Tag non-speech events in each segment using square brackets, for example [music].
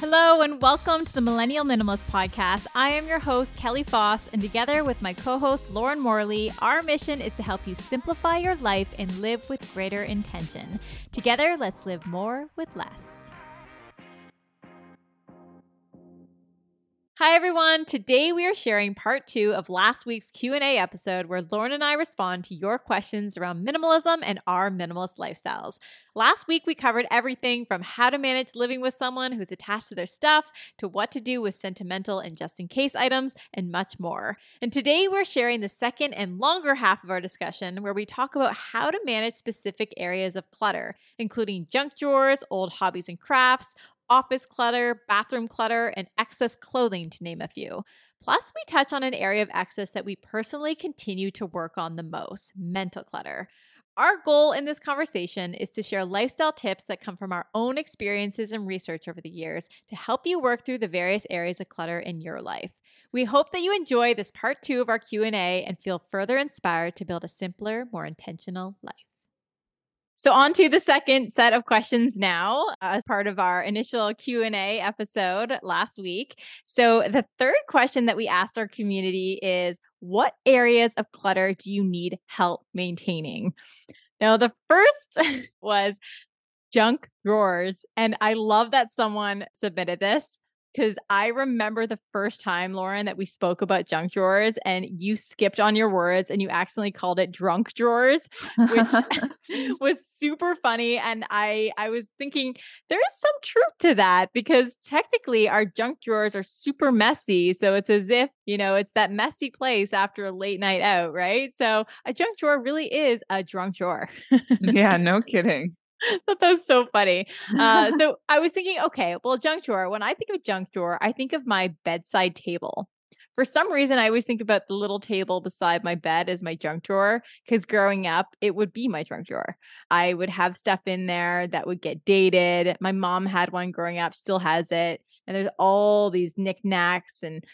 Hello, and welcome to the Millennial Minimalist Podcast. I am your host, Kelly Foss, and together with my co host, Lauren Morley, our mission is to help you simplify your life and live with greater intention. Together, let's live more with less. Hi everyone. Today we are sharing part 2 of last week's Q&A episode where Lauren and I respond to your questions around minimalism and our minimalist lifestyles. Last week we covered everything from how to manage living with someone who's attached to their stuff to what to do with sentimental and just in case items and much more. And today we're sharing the second and longer half of our discussion where we talk about how to manage specific areas of clutter, including junk drawers, old hobbies and crafts, office clutter, bathroom clutter, and excess clothing, to name a few. Plus, we touch on an area of excess that we personally continue to work on the most mental clutter. Our goal in this conversation is to share lifestyle tips that come from our own experiences and research over the years to help you work through the various areas of clutter in your life. We hope that you enjoy this part 2 of our Q&A and feel further inspired to build a simpler, more intentional life. So on to the second set of questions now uh, as part of our initial Q&A episode last week. So the third question that we asked our community is what areas of clutter do you need help maintaining? Now the first [laughs] was junk drawers and I love that someone submitted this because I remember the first time, Lauren, that we spoke about junk drawers and you skipped on your words and you accidentally called it drunk drawers, which [laughs] [laughs] was super funny. And I I was thinking there is some truth to that because technically our junk drawers are super messy. So it's as if, you know, it's that messy place after a late night out, right? So a junk drawer really is a drunk drawer. yeah, no [laughs] kidding. [laughs] that was so funny. Uh, [laughs] so I was thinking, okay, well, junk drawer. When I think of junk drawer, I think of my bedside table. For some reason, I always think about the little table beside my bed as my junk drawer because growing up, it would be my junk drawer. I would have stuff in there that would get dated. My mom had one growing up, still has it. And there's all these knickknacks and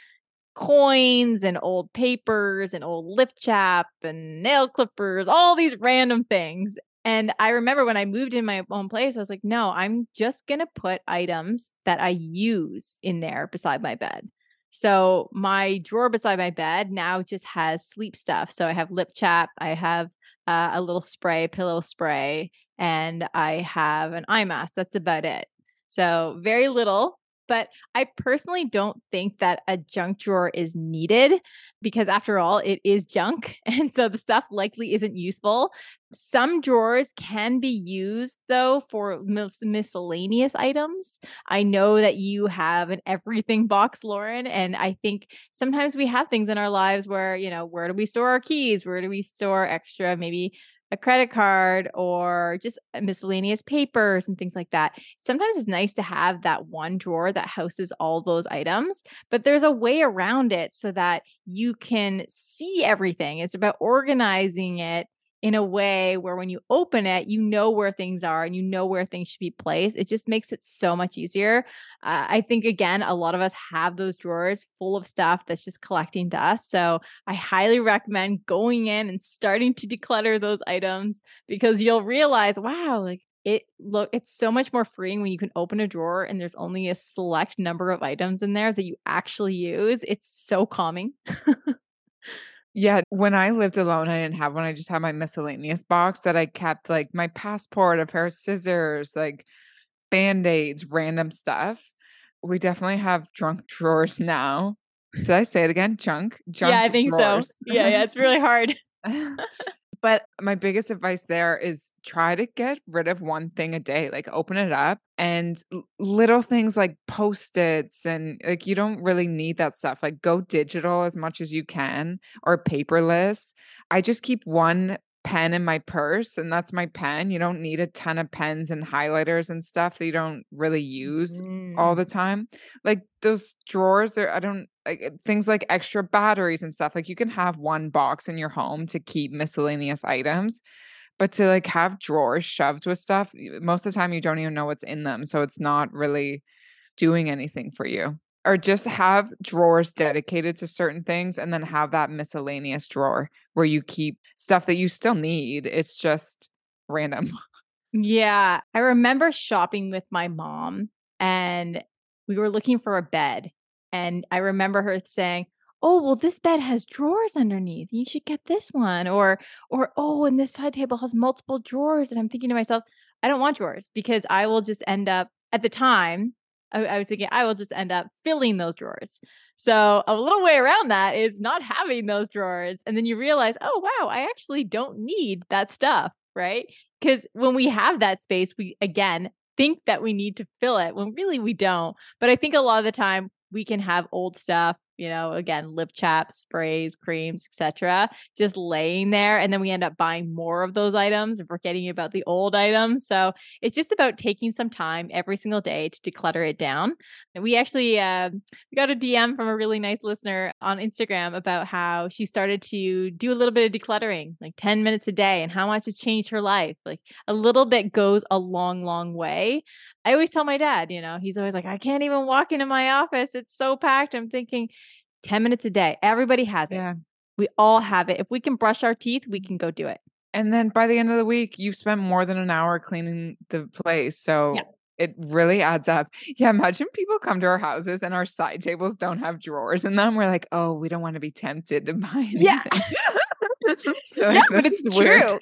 coins and old papers and old lip chap and nail clippers, all these random things. And I remember when I moved in my own place, I was like, no, I'm just going to put items that I use in there beside my bed. So my drawer beside my bed now just has sleep stuff. So I have lip chap, I have uh, a little spray, pillow spray, and I have an eye mask. That's about it. So very little, but I personally don't think that a junk drawer is needed because after all, it is junk. [laughs] And so the stuff likely isn't useful. Some drawers can be used though for mis- miscellaneous items. I know that you have an everything [laughs] box, Lauren. And I think sometimes we have things in our lives where, you know, where do we store our keys? Where do we store extra, maybe a credit card or just miscellaneous papers and things like that. Sometimes it's nice to have that one drawer that houses all those items, but there's a way around it so that you can see everything. It's about organizing it in a way where when you open it, you know where things are and you know where things should be placed. It just makes it so much easier. Uh, I think, again, a lot of us have those drawers full of stuff that's just collecting dust. So I highly recommend going in and starting to declutter those items because you'll realize, wow, like it look it's so much more freeing when you can open a drawer and there's only a select number of items in there that you actually use. It's so calming. [laughs] Yeah, when I lived alone, I didn't have one. I just had my miscellaneous box that I kept like my passport, a pair of scissors, like band-aids, random stuff. We definitely have drunk [laughs] drawers now. Did I say it again? Junk? Junk yeah, I think drawers. so. Yeah, yeah, it's really hard. [laughs] [laughs] But my biggest advice there is try to get rid of one thing a day, like open it up and little things like post-its and like you don't really need that stuff. Like go digital as much as you can or paperless. I just keep one pen in my purse and that's my pen. You don't need a ton of pens and highlighters and stuff that you don't really use mm. all the time. Like those drawers are I don't like uh, things like extra batteries and stuff. Like you can have one box in your home to keep miscellaneous items. But to like have drawers shoved with stuff, most of the time you don't even know what's in them. So it's not really doing anything for you or just have drawers dedicated to certain things and then have that miscellaneous drawer where you keep stuff that you still need. It's just random. [laughs] Yeah. I remember shopping with my mom and we were looking for a bed. And I remember her saying, oh well this bed has drawers underneath you should get this one or or oh and this side table has multiple drawers and i'm thinking to myself i don't want drawers because i will just end up at the time I, I was thinking I will just end up filling those drawers. So a little way around that is not having those drawers. And then you realize, oh, wow, I actually don't need that stuff. Right. Because when we have that space, we again think that we need to fill it when really we don't. But I think a lot of the time we can have old stuff you know again lip chaps sprays creams etc just laying there and then we end up buying more of those items and forgetting about the old items so it's just about taking some time every single day to declutter it down and we actually uh, we got a dm from a really nice listener on instagram about how she started to do a little bit of decluttering like 10 minutes a day and how much it changed her life like a little bit goes a long long way I always tell my dad, you know, he's always like, I can't even walk into my office. It's so packed. I'm thinking 10 minutes a day. Everybody has it. Yeah. We all have it. If we can brush our teeth, we can go do it. And then by the end of the week, you've spent more than an hour cleaning the place. So yeah. it really adds up. Yeah. Imagine people come to our houses and our side tables don't have drawers in them. We're like, oh, we don't want to be tempted to [laughs] buy anything. [laughs] Yeah. like, yeah, but it's true.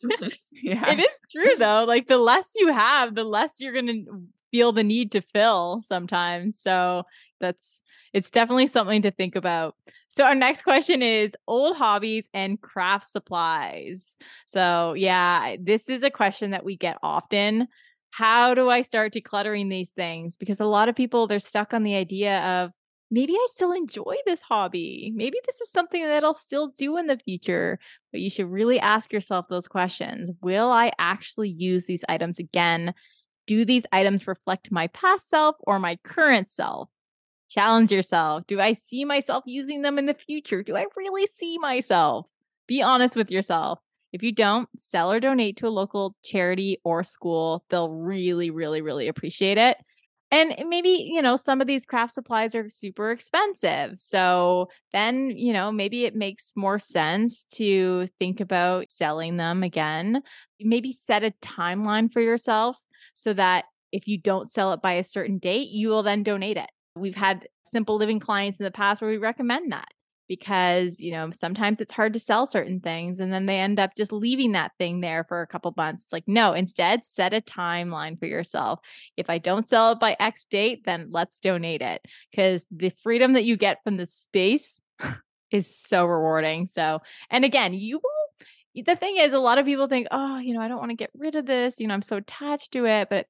[laughs] yeah. It is true though. Like the less you have, the less you're going to feel the need to fill sometimes. So that's it's definitely something to think about. So our next question is old hobbies and craft supplies. So yeah, this is a question that we get often. How do I start decluttering these things? Because a lot of people they're stuck on the idea of maybe I still enjoy this hobby. Maybe this is something that I'll still do in the future. But you should really ask yourself those questions. Will I actually use these items again? Do these items reflect my past self or my current self? Challenge yourself. Do I see myself using them in the future? Do I really see myself? Be honest with yourself. If you don't, sell or donate to a local charity or school. They'll really, really, really appreciate it. And eh, maybe, you know, some of these craft supplies are super expensive. So then, you know, maybe it makes more sense to think about selling them again. Maybe set a timeline for yourself so that if you don't sell it by a certain date, you will then donate it. We've had simple living clients in the past where we recommend that because you know sometimes it's hard to sell certain things and then they end up just leaving that thing there for a couple months. It's like no instead set a timeline for yourself. If i don't sell it by x date then let's donate it. Because the freedom that you get from the space is so rewarding. So and again you will the thing is a lot of people think oh you know i don't want to get rid of this you know i'm so attached to it but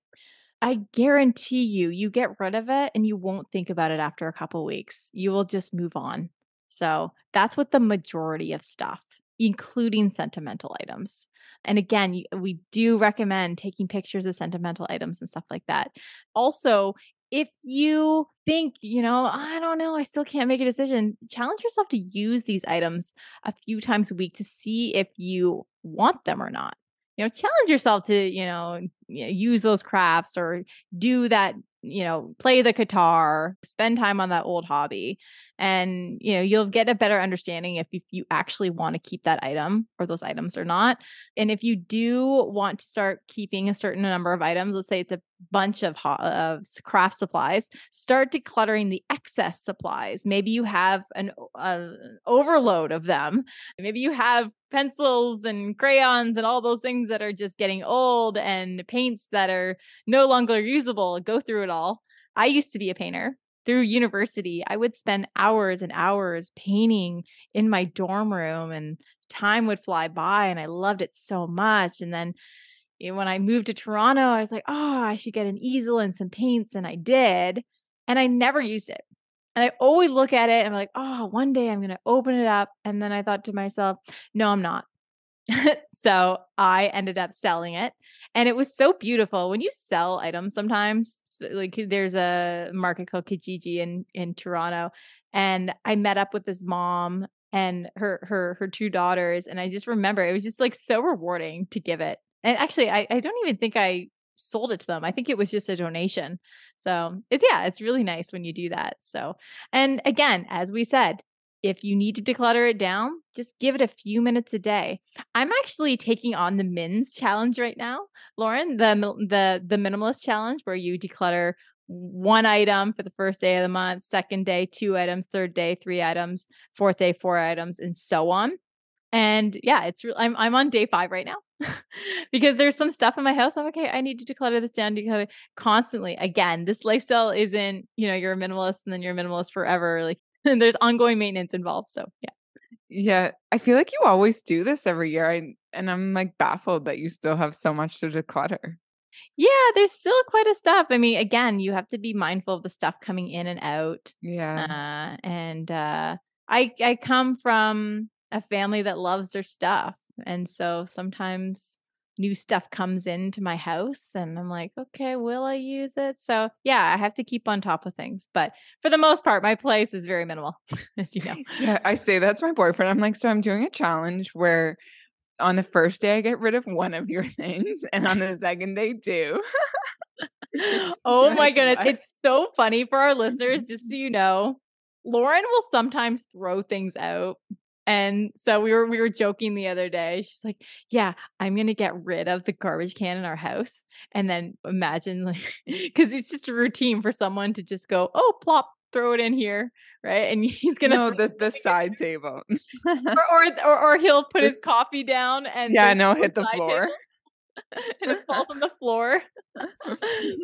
I guarantee you, you get rid of it and you won't think about it after a couple weeks. You will just move on. So that's what the majority of stuff, including sentimental items. And again, we do recommend taking pictures of sentimental items and stuff like that. Also, if you think, you know, I don't know, I still can't make a decision, challenge yourself to use these items a few times a week to see if you want them or not you know challenge yourself to you know use those crafts or do that you know play the guitar spend time on that old hobby and you know you'll get a better understanding if, you actually want to keep that item or those items or not. And if you do want to start keeping a certain number of items let's say it's a bunch of, of craft supplies start decluttering the excess supplies. Maybe you have an uh, overload of them. Maybe you have pencils and crayons and all those things that are just getting old and paints that are no longer usable. Go through it all. I used to be a painter through university, I would spend hours and hours painting in my dorm room and time would fly by and I loved it so much. And then eh, when I moved to Toronto, I was like, oh, I should get an easel and some paints. And I did. And I never used it. And I always look at it and I'm like, oh, one day I'm going to open it up. And then I thought to myself, no, I'm not. [laughs] so I ended up selling it. And it was so beautiful when you sell items sometimes. Like there's a market called Kijiji in in Toronto, and I met up with this mom and her her her two daughters, and I just remember it was just like so rewarding to give it. And actually, I I don't even think I sold it to them. I think it was just a donation. So it's yeah, it's really nice when you do that. So and again, as we said, if you need to declutter it down, just give it a few minutes a day. I'm actually taking on the Mins challenge right now, Lauren, the the the minimalist challenge where you declutter one item for the first day of the month, second day, two items, third day, three items, fourth day, four items, and so on. And yeah, it's real. I'm I'm on day five right now [laughs] because there's some stuff in my house. I'm okay. I need to declutter this down, declutter constantly. Again, this lifestyle isn't you know you're a minimalist and then you're a minimalist forever. Like [laughs] there's ongoing maintenance involved. So yeah. Yeah, I feel like you always do this every year. I and I'm like baffled that you still have so much to declutter. Yeah, there's still quite a stuff. I mean, again, you have to be mindful of the stuff coming in and out. Yeah. Uh, and uh, I I come from a family that loves their stuff, and so sometimes new stuff comes into my house and I'm like, okay, will I use it? So yeah, I have to keep on top of things. But for the most part, my place is very minimal, [laughs] as you know. [laughs] Yeah, I say that's my boyfriend. I'm like, so I'm doing a challenge where on the first day I get rid of one of your [laughs] things, and on the second day two. oh my goodness. It's so funny for our listeners, just so you know. Lauren will sometimes throw things out. And so we were we were joking the other day. She's like, "Yeah, I'm gonna get rid of the garbage can in our house." And then imagine like, [laughs] because it's just a routine for someone to just go, "Oh, plop, throw it in here, right? And [laughs] he's gonna no the the side table, [laughs] or, or, or or he'll put this, his coffee down and yeah, no, hit the floor. and it falls on the floor.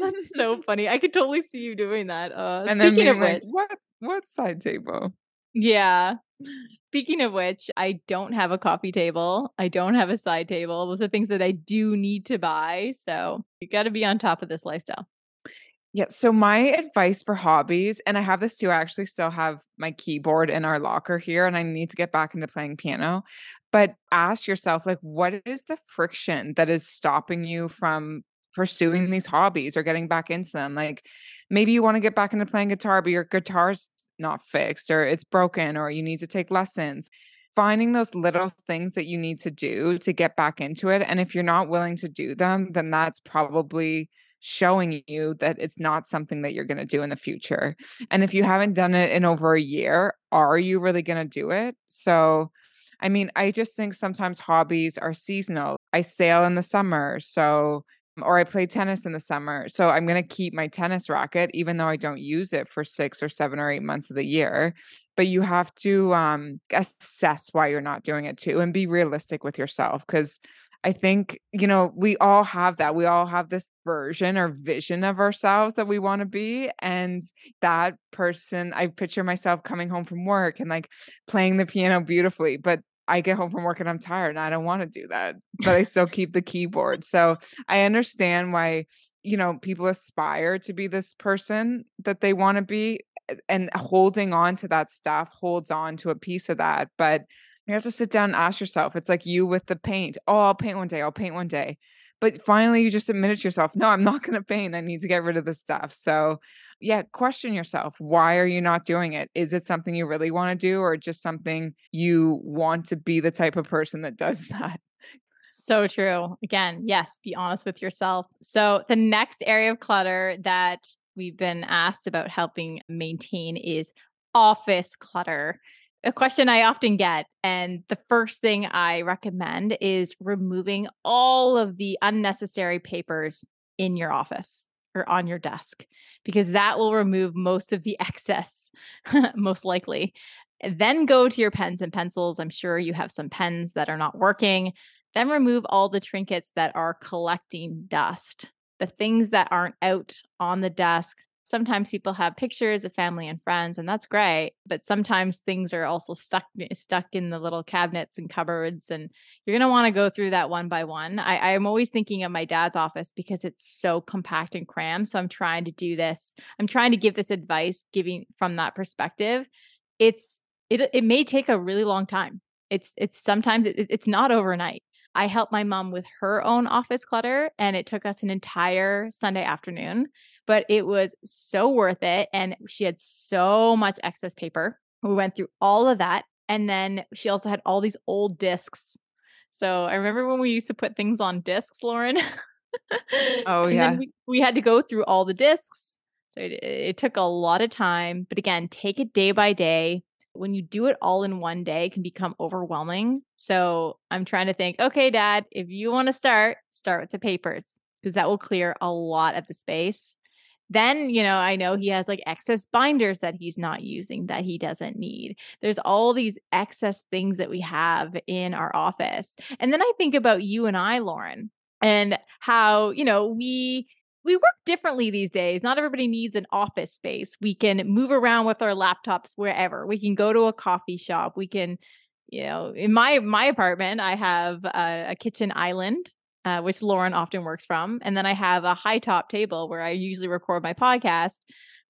That's so funny. I could totally see you doing that. Uh, and then being like, what what side table? Yeah. Speaking of which, I don't have a coffee table. I don't have a side table. Those are things that I do need to buy. So you got to be on top of this lifestyle. Yeah. So my advice for hobbies, and I have this too. I actually still have my keyboard in our locker here, and I need to get back into playing piano. But ask yourself, like, what is the friction that is stopping you from pursuing these hobbies or getting back into them? Like, maybe you want to get back into playing guitar, but your guitar's not fixed, or it's broken, or you need to take lessons finding those little things that you need to do to get back into it. And if you're not willing to do them, then that's probably showing you that it's not something that you're going to do in the future. And if you haven't done it in over a year, are you really going to do it? So, I mean, I just think sometimes hobbies are seasonal. I sail in the summer. So, or I play tennis in the summer. So I'm going to keep my tennis racket, even though I don't use it for six or seven or eight months of the year. But you have to um, assess why you're not doing it too and be realistic with yourself. Because I think, you know, we all have that. We all have this version or vision of ourselves that we want to be. And that person, I picture myself coming home from work and like playing the piano beautifully, but I get home from work and I'm tired and I don't want to do that, but I still keep the keyboard. So I understand why, you know, people aspire to be this person that they want to be eh, and holding on to that stuff holds on to a piece of that. But you have to sit down and ask yourself. It's like you with the paint. Oh, I'll paint one day. I'll paint one day. But finally, you just admitted to yourself, no, I'm not going to paint. I need to get rid of this stuff. So, yeah, question yourself. Why are you not doing it? Is it something you really want to do, or just something you want to be the type of person that does [laughs] that? So true. Again, yes, be honest with yourself. So, the next area of clutter that we've been asked about helping maintain is office clutter a question I often get. And the first thing I recommend is removing all of the unnecessary papers in your office or on your desk, because that will remove most of the [laughs] excess, most likely. Then go to your pens and pencils. I'm sure you have some pens that are not working. Then remove all the trinkets that are collecting dust. The things that aren't out on the desk sometimes people have pictures of family and friends and that's great but sometimes things are also stuck eh, stuck in the little cabinets and cupboards and you're going to want to go through that one by one. I, i'm always thinking of my dad's office because it's so compact and crammed so i'm trying to do this i'm trying to give this advice giving from that perspective. It's it, it may take a really long time. It's it's sometimes it, it's not overnight. I helped my mom with her own office clutter, and it took us an entire Sunday afternoon but it was so worth it. And she had so much excess paper. We went through all of that. And then she also had all these old discs. So I remember when we used to put things on discs, Lauren. [laughs] oh, yeah. We, we, had to go through all the discs. So it, it took a lot of time. But again, take it day by day when you do it all in one day can become overwhelming. So I'm trying to think, okay, dad, if you want to start, start with the papers because that will clear a lot of the space. Then, you know, I know he has like excess binders that he's not using that he doesn't need. There's all these excess things that we have in our office. And then I think about you and I, Lauren, and how, you know, we we work differently these days. Not everybody needs an office space. We can move around with our laptops wherever. We can go to a coffee shop. We can, you know, in my my apartment, I have a, a kitchen island, uh, which Lauren often works from, and then I have a high top table where I usually record my podcast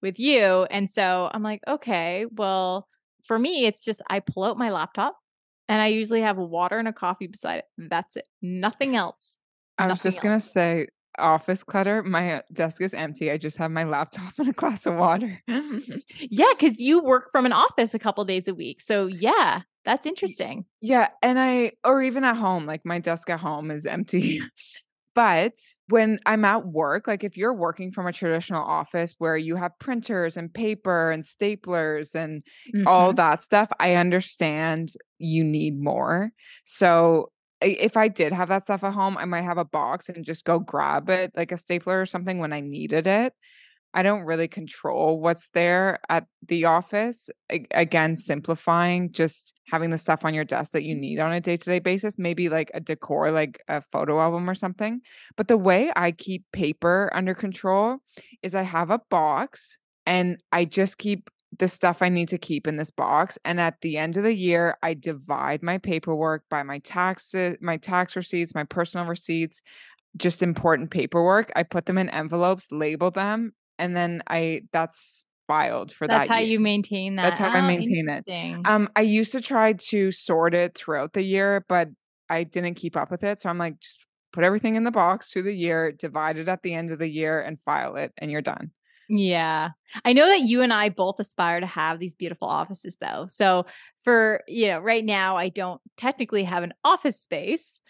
with you. And so I'm like, okay, well, for me, it's just I pull out my laptop, and I usually have water and a coffee beside it. That's it. Nothing else. I was just gonna say office clutter. My desk is empty. I just have my laptop [laughs] and a glass of water. [laughs] Yeah, because you work from an office a couple days a week. So yeah, that's interesting. yeah, and I or even at home, like my desk at home is empty. But when I'm at work, like if you're working from a traditional office where you have printers and paper and staplers and all Mhm. that stuff, I understand you need more. So if I did have that stuff at home, I might have a box and just go grab it, like a stapler or something when I needed it. I don't really control what's there at the office. A- Again, simplifying, just having the stuff on your desk that you need on a day to day basis, maybe like a decor, like a photo album or something. But the way I keep paper under control is I have a box and I just keep the stuff I need to keep in this box. And at the end of the year, I divide my paperwork by my taxes, my tax receipts, my personal receipts, just important paperwork. I put them in envelopes, label them, and then I that's filed for That's that That's how year. you maintain that. That's how I Oh, maintain it. Um, I used to try to sort it throughout the year, but I didn't keep up with it. So I'm like, just put everything in the box through the year, divide it at the end of the year, and file it, and you're done. Yeah. I know that you and I both aspire to have these beautiful offices though. So for, you know, right now I don't technically have an office space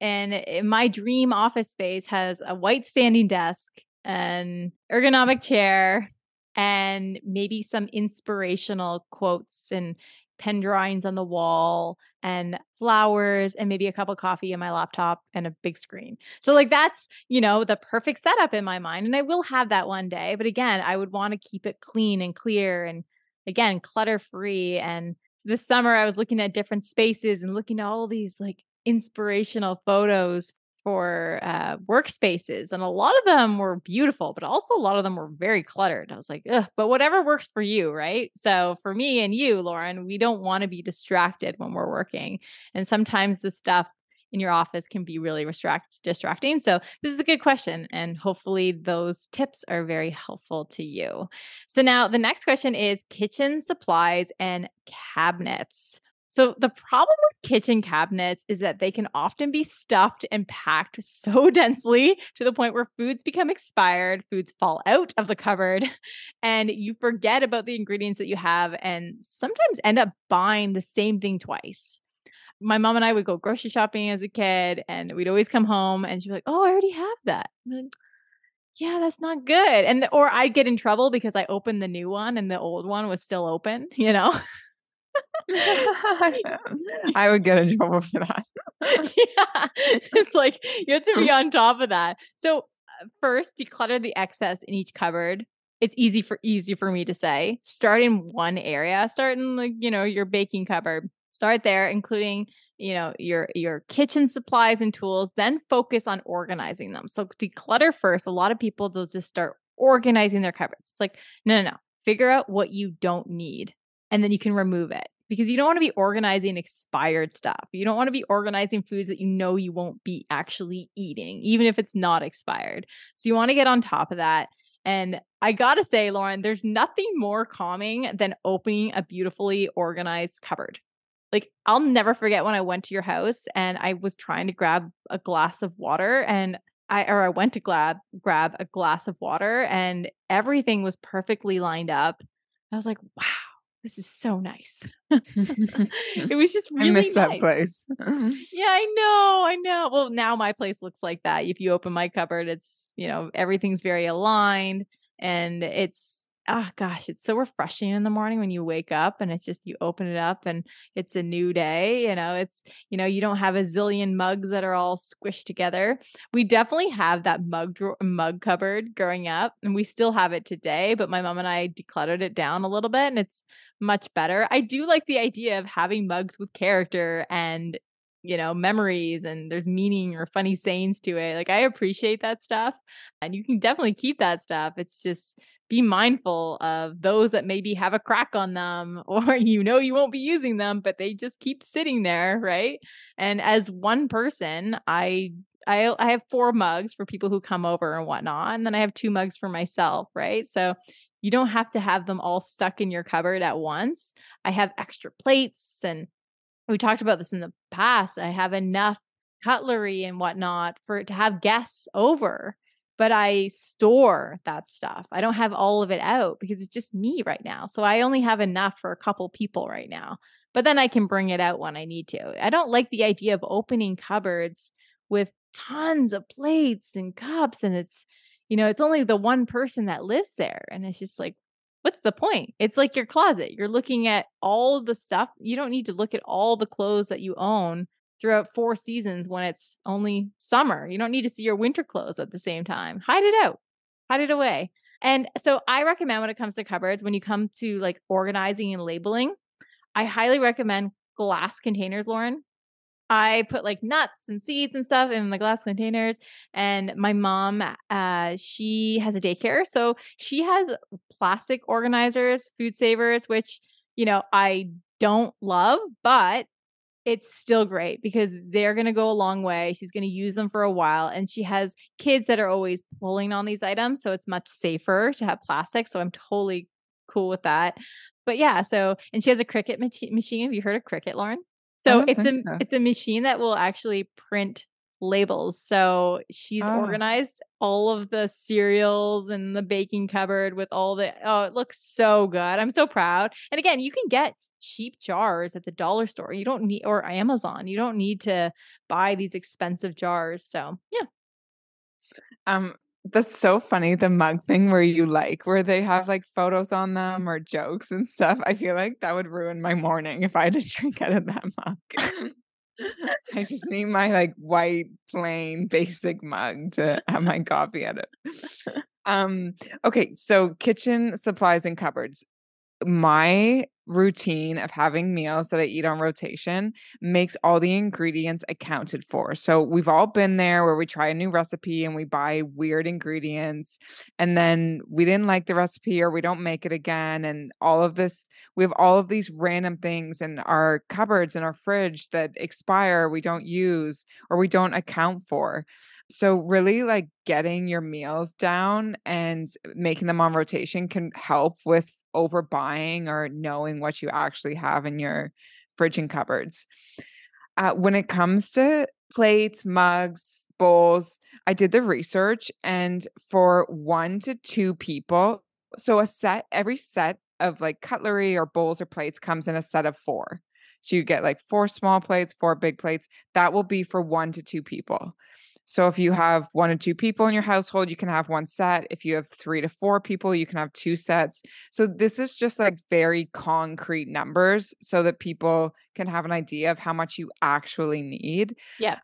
and my dream office space has a white standing desk, an ergonomic chair and maybe some inspirational quotes and pen drawings on the wall and flowers and maybe a cup of coffee in my laptop and a big screen. So like that's, you know, the perfect setup in my mind and I will have that one day, but again, I would want to keep it clean and clear and again, clutter free and this summer I was looking at different spaces and looking at all these like inspirational photos for uh, workspaces, and a lot of them were beautiful, but also a lot of them were very cluttered. I was like, Ugh, but whatever works for you, right? So for me and you, Lauren, we don't want to be distracted when we're working, and sometimes the stuff in your office can be really distract- distracting. So this is a good question, and hopefully those tips are very helpful to you. So now the next question is kitchen supplies and cabinets. So the problem with kitchen cabinets is that they can often be stuffed and packed [laughs] so densely to the point where foods become expired, foods fall out of the cupboard, [laughs] and you forget about the ingredients that you have and sometimes end up buying the same thing twice. My mom and I would go grocery shopping as a kid and we'd always come home and she'd be like, "Oh, I already have that." Yeah, that's not good. And or I'd get in trouble because I opened the new one and the old one was still open, [laughs] you know? [laughs] I would get in trouble for that. [laughs] yeah. It's like you have to be [laughs] on top of that. So uh, first, declutter the excess in each cupboard. It's easy for easy for me to say. Start in one area. Start in like, you know, your baking cupboard. Start there, including, you know, your your kitchen supplies and tools, then focus on organizing them. So declutter first. A lot of people they'll just start organizing their cupboards. It's like, no, no, no. Figure out what you don't need and then you can remove it because you don't want to be organizing expired stuff. You don't want to be organizing foods that you know you won't be actually eating, even if it's not expired. So you want to get on top of that. And I gotta say, Lauren, there's nothing more calming than opening a beautifully organized cupboard. Like I'll never forget when I went to your house and I was trying to grab a glass of water and I or I went to grab grab a glass of water and everything was perfectly lined up. I was like, wow, this is so nice. [laughs] it was just really I miss that place. [laughs] Yeah, I know, I know. Well, now my place looks like that. If you open my cupboard, it's, you know, everything's very aligned and it's oh gosh, it's so refreshing in the morning when you wake up and it's just you open it up and it's a new day. You know, it's, you know, you don't have a zillion mugs that are all squished together. We definitely have that mug drawer, mug cupboard growing up, and we still have it today, but my mom and I decluttered it down a little bit and it's much better. I do like the idea of having mugs with character and you know, memories and there's meaning or funny sayings to it. Like I appreciate that stuff and you can definitely keep that stuff. It's just be mindful of those that maybe have a crack on them [laughs] or you know you won't be using them but they just keep sitting there, right? And as one person, I I I have four mugs for people who come over and whatnot, and then I have two mugs for myself, right? So you don't have to have them all stuck in your cupboard at once. I have extra plates and we talked about this in the past. I have enough cutlery and whatnot for to have guests over, but I store that stuff. I don't have all of it out because it's just me right now. So I only have enough for a couple people right now. But then I can bring it out when I need to. I don't like the idea of opening cupboards with tons of plates and cups and it's you know, it's only the one person that lives there and it's just like what's the point? It's like your closet. You're looking at all the stuff. You don't need to look at all the clothes that you own throughout four seasons when it's only summer. You don't need to see your winter clothes at the same time. Hide it out, hide it away. And so I recommend when it comes to cupboards, when you come to like organizing and labeling, I highly recommend glass containers, Lauren. I put like nuts and seeds and stuff in the glass containers. And my mom, uh, she has a daycare. So she has plastic organizers, food savers, which, you know, I don't love, but it's still great because they're going to go a long way. She's going to use them for a while. And she has kids that are always pulling on these items. So it's much safer to have plastic. So I'm totally cool with that. But yeah, so, and she has a Cricut machine. Have you heard of Cricut, Lauren? So it's a so. it's a machine that will actually print labels. So she's oh. organized all of the cereals and the baking cupboard with all the oh, it looks so good. I'm so proud. And again, you can get cheap jars at the dollar store. You don't need or Amazon. You don't need to buy these expensive jars. So yeah. Um that's so funny, the mug thing where you like where they have like photos on them or jokes and stuff. I feel like that would ruin my morning if I had to [laughs] drink out of that mug. [laughs] I just need my like white, plain, basic mug to have my coffee out of. Um, okay, so kitchen supplies and cupboards. My routine of having meals that I eat on rotation makes all the ingredients accounted for. So we've all been there where we try a new recipe and we buy weird ingredients and then we didn't like the recipe or we don't make it again and all of this we have all of these random things in our cupboards and our fridge that expire we don't use or we don't account for. So really like getting your meals down and making them on rotation can help with overbuying or knowing what you actually have in your fridge and cupboards. Uh, when it comes to plates, mugs, bowls, I did the research and for one to two people, so a set, every set of like cutlery or bowls or plates comes in a set of four. So you get like four small plates, four big plates. That will be for one to two people. So if you have one or two people in your household, you can have one set. If you have three to four people, you can have two sets. So this is just like very concrete numbers so that people can have an idea of how much you actually need. Yeah.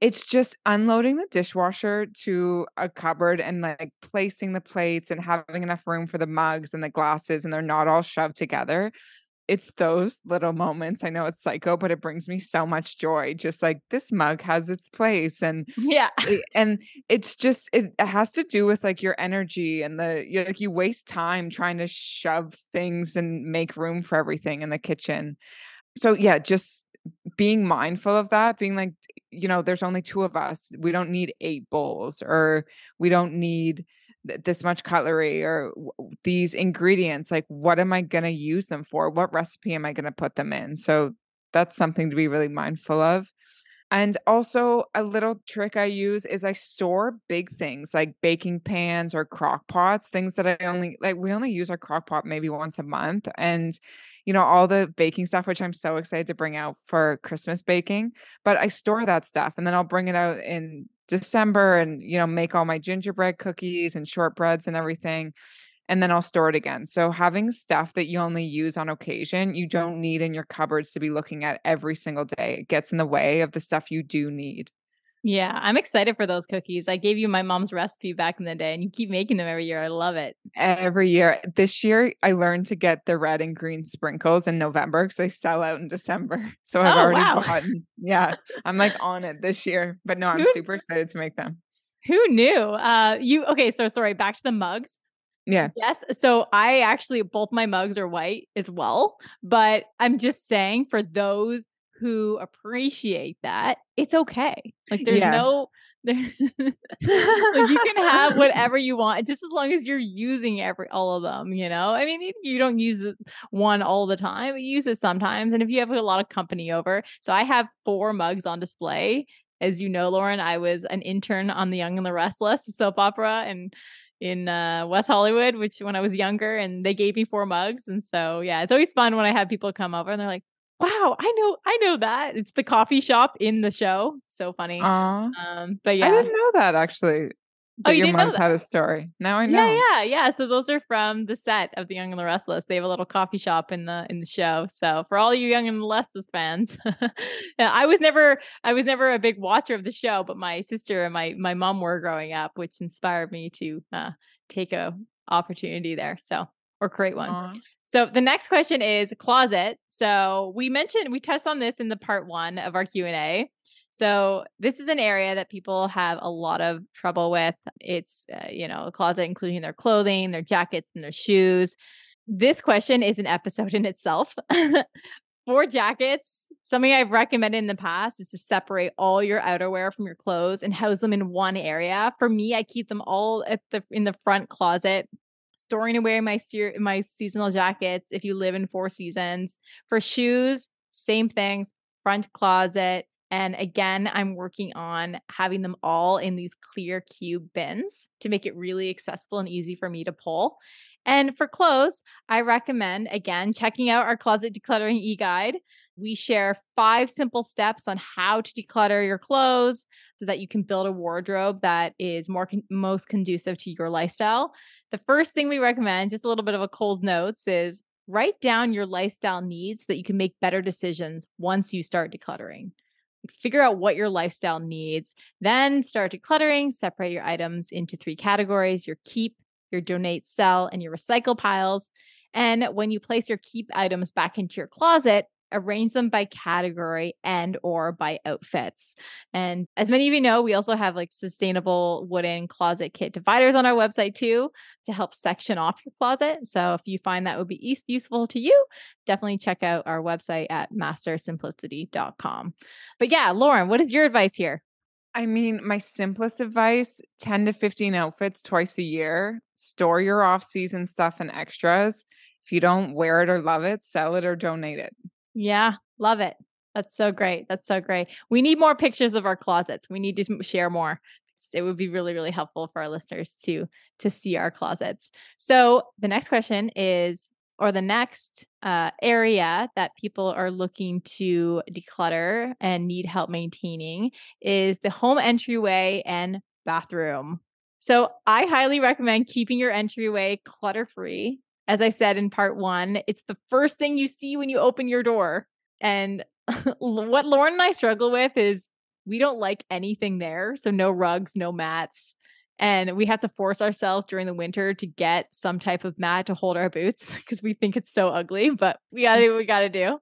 It's just unloading the dishwasher to a cupboard and like placing the plates and having enough room for the mugs and the glasses and they're not all shoved together it's those little moments. I know it's psycho, but it brings me so much joy. Just like this mug has its place, and yeah, and it's just it, has to do with like your energy and the you, like you waste time trying to shove things and make room for everything in the kitchen. So yeah, just being mindful of that, being like, you know, there's only two of us. We don't need eight bowls, or we don't need this much cutlery or these ingredients like what am i going to use them for? What recipe am i going to put them in? So that's something to be really mindful of. And also a little trick i use is i store big things like baking pans or crock pots things that i only like we only use our crock pot maybe once a month and you know all the baking stuff which i'm so excited to bring out for christmas baking but i store that stuff and then i'll bring it out in December and you know make all my gingerbread cookies and shortbreads and everything. and then I'll store it again. So having stuff that you only use on occasion, you don't need in your cupboards to be looking at every single day. It gets in the way of the stuff you do need. Yeah, I'm excited for those cookies. I gave you my mom's recipe back in the day and you keep making them every year. I love it. Every year. This year, I learned to get the red and green sprinkles in November because they sell out in December. [laughs] So I've Oh, already wow. bought. [laughs] Yeah, I'm like on it this year. But no, I'm Who- super excited to make them. Who knew? Uh you okay, so sorry, back to the mugs. Yeah. Yes. So I actually both my mugs are white as well, but I'm just saying for those who appreciate that, it's okay. Like there's Yeah. no there [laughs] like you can have [laughs] whatever you want just as long as you're using every all of them, you know? I mean, you don't use one all the time, but you use it sometimes. And if you have a lot of company over, so I have four mugs on display. As you know, Lauren, I was an intern on The Young and the Restless, soap opera, and in uh, West Hollywood, which when I was younger, and they gave me four mugs. And so, yeah, it's always fun when I have people come over and they're like, "Wow, I know, I know that." It's the coffee shop in the show. So funny. Aw. um, but yeah, I didn't know that actually. Oh, That you your mom's had a story. Now I know. yeah, yeah, yeah. So those are from the set of The Young and the Restless. They have a little coffee shop in the in the show. So for all you Young and the Restless fans, [laughs] I was never I was never a big watcher of the show, but my sister and my my mom were growing up, which inspired me to uh, take a opportunity there. So or create one. Aw. So the next question is closet. So we mentioned we touched on this in the part 1 of our Q&A. So this is an area that people have a lot of trouble with. It's uh, you know, a closet including their clothing, their jackets and their shoes. This question is an episode in itself. [laughs] For jackets, something I've recommended in the past is to separate all your outerwear from your clothes and house them in one area. For me, I keep them all at the in the front closet storing away my se- my seasonal jackets if you live in four seasons. For shoes, same things, front closet. And again, I'm working on having them all in these clear cube bins to make it really accessible and easy for me to pull. And for clothes, I recommend again checking out our closet decluttering e-guide. We share five simple steps on how to declutter your clothes so that you can build a wardrobe that is more con- most conducive to your lifestyle. The first thing we recommend, just a little bit of a Cole's notes, is write down your lifestyle needs so that you can make better decisions once you start decluttering. Figure out what your lifestyle needs, then start decluttering. Separate your items into three categories your keep, your donate, sell, and your recycle piles. And when you place your keep items back into your closet, arrange them by category and or by outfits. And as many of you know, we also have like sustainable wooden closet kit dividers on our website too to help section off your closet. So if you find that would be useful to you, definitely check out our website at mastersimplicity.com. But yeah, Lauren, what is your advice here? I mean, my simplest advice 10 to 15 outfits twice a year. Store your off season stuff and extras. If you don't wear it or love it, sell it or donate it. Yeah, love it. That's so great. That's so great. We need more pictures of our closets. We need to share more. It would be really, really helpful for our listeners to to see our closets. So the next question is, or the next uh, area that people are looking to declutter and need help maintaining is the home entryway and bathroom. So I highly recommend keeping your entryway clutter free. As I said in part one, it's the first thing you see when you open your door. And [laughs] what Lauren and I struggle with is we don't like anything there. So no rugs, no mats. And we have to force ourselves during the winter to get some type of mat to hold our boots [laughs] because we think it's so ugly, but we gotta [laughs] do what we gotta do.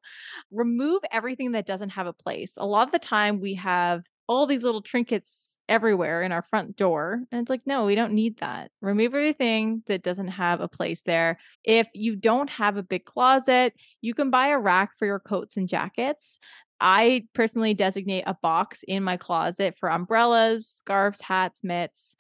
Remove everything that doesn't have a place. A lot of the time we have all these little trinkets everywhere in our front door. And it's like, no, we don't need that. Remove everything that doesn't have a place there. If you don't have a big closet, you can buy a rack for your coats and jackets. I personally designate a box in my closet for umbrellas, scarves, hats, mitts.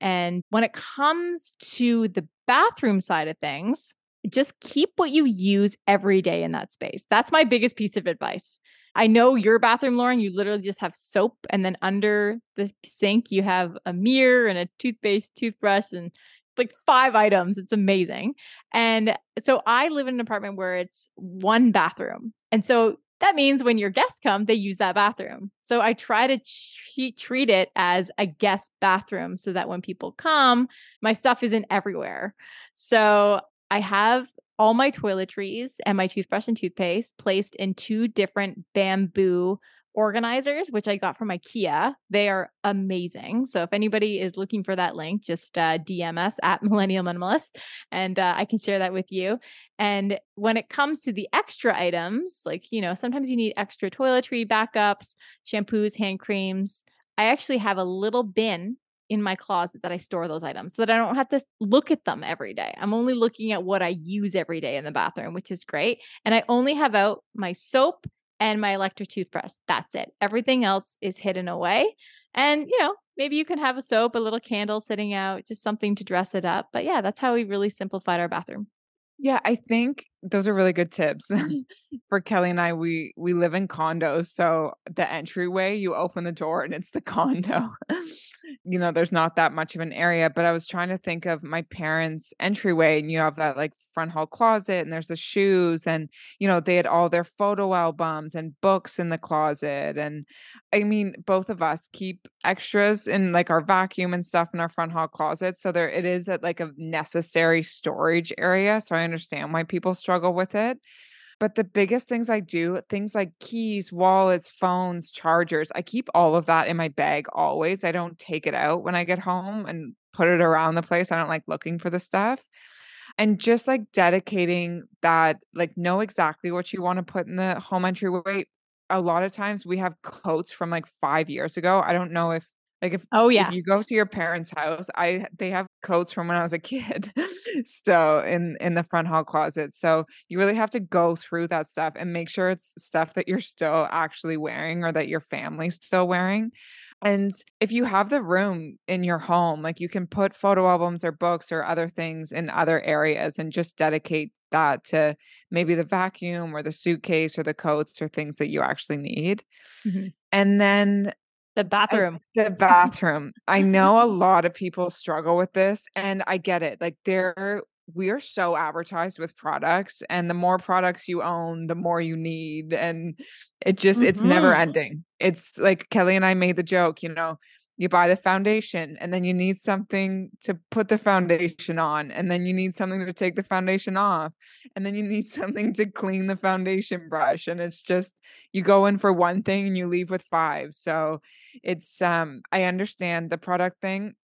And when it comes to the bathroom side of things, just keep what you use every day in that space. That's my biggest piece of advice. I know your bathroom, Lauren, you literally just have soap, and then under the sink, you have a mirror and a toothpaste, toothbrush, and like five items. It's amazing. And so I live in an apartment where it's one bathroom. And so that means when your guests come, they use that bathroom. So I try to treat, treat it as a guest bathroom so that when people come, my stuff isn't everywhere. So I have all my toiletries and my toothbrush and toothpaste placed in two different bamboo organizers, which I got from IKEA. They are amazing. So if anybody is looking for that link, just uh, DM us at [laughs] Millennial Minimalist and uh, I can share that with you. And when it comes to the extra items, like, you know, sometimes you need extra toiletry backups, shampoos, hand creams. I actually have a little bin in my closet that I store those items so that I don't have to look at them every day. I'm only looking at what I use every day in the bathroom, which is great. And I only have out my soap and my electric toothbrush. That's it. Everything else is hidden away. And, you know, maybe you can have a soap, a little candle sitting out, just something to dress it up. But yeah, that's how we really simplified our bathroom. Yeah, I think those are really good tips. [laughs] For Kelly and I, we we live in condos, so the entryway, you open the door and it's the condo. [laughs] you know, there's not that much of an area, but I was trying to think of my parents' entryway and you have that like front hall closet and there's the shoes and you know, they had all their photo albums and books in the closet and I mean, both of us keep extras in like our vacuum and stuff in our front hall closet, so there it is at like a necessary storage area, so I understand why people struggle with it. But the biggest things I do, things like keys, wallets, phones, chargers, I keep all of that in my bag always. I don't take it out when I get home and put it around the place. I don't like looking for the stuff. And just like dedicating that, like, know exactly what you want to put in the home entryway. A lot of times we have coats from like five years ago. I don't know if like if oh yeah, if you go to your parents' house, I they have coats from when I was a [laughs] kid still in in the front hall closet. So you really have to go through that stuff and make sure it's stuff that you're still actually wearing or that your family's still wearing. And if you have the room in your home, like you can put photo albums or books or other things in other areas and just dedicate that to maybe the vacuum or the suitcase or the coats or things that you actually need. Mm-hmm. And then the bathroom. I, the bathroom. I know a lot of people struggle with this and I get it. Like there we are so advertised with products and the more products you own, the more you need and it just mm-hmm. it's never mm-hmm. ending. It's like Kelly and I made the joke, you know, you buy the foundation and then you need something to put the foundation on and then you need something to take the foundation off and then you need [laughs] something to clean the foundation brush and it's just you go in for one thing and you leave with five. So it's um i understand the product thing.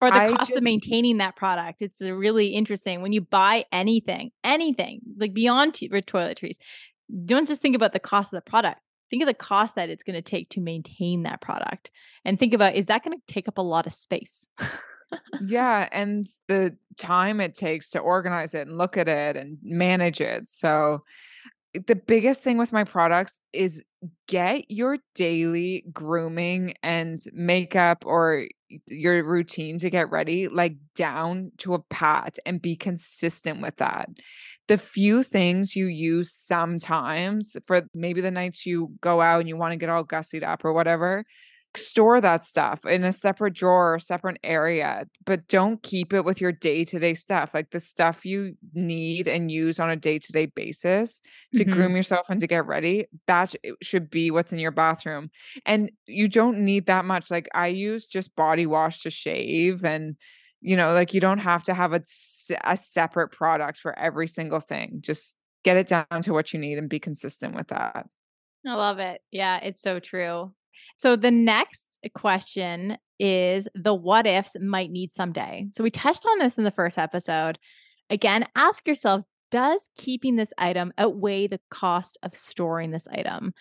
Or the I cost just, of maintaining that product it's really interesting when you buy anything anything like beyond t- toiletries don't just think about the cost of the product think of the cost that it's going to take to maintain that product and think about is that going to take up a lot of space? Yeah and the time it takes to organize it and look at it and manage it so the biggest thing with my products is get your daily grooming and makeup or your routine to get ready like down to a pat and be consistent with that. The few things you use sometimes for maybe the nights you go out and you want to get all gussied up or whatever, store that stuff in a separate drawer or separate area, but don't keep it with your day to day stuff, like the stuff you need and use on a day to day basis to mm-hmm. groom yourself and to get ready. That should be what's in your bathroom. And you don't need that much. Like I use just body wash to shave and you know like you don't have to have a, a separate product for every single thing just get it down to what you need and be consistent with that I love it. Yeah, it's so true. So the next question is the what ifs might need someday. So we touched on this in the first episode. Again, ask yourself does keeping this item outweigh the cost of storing this item?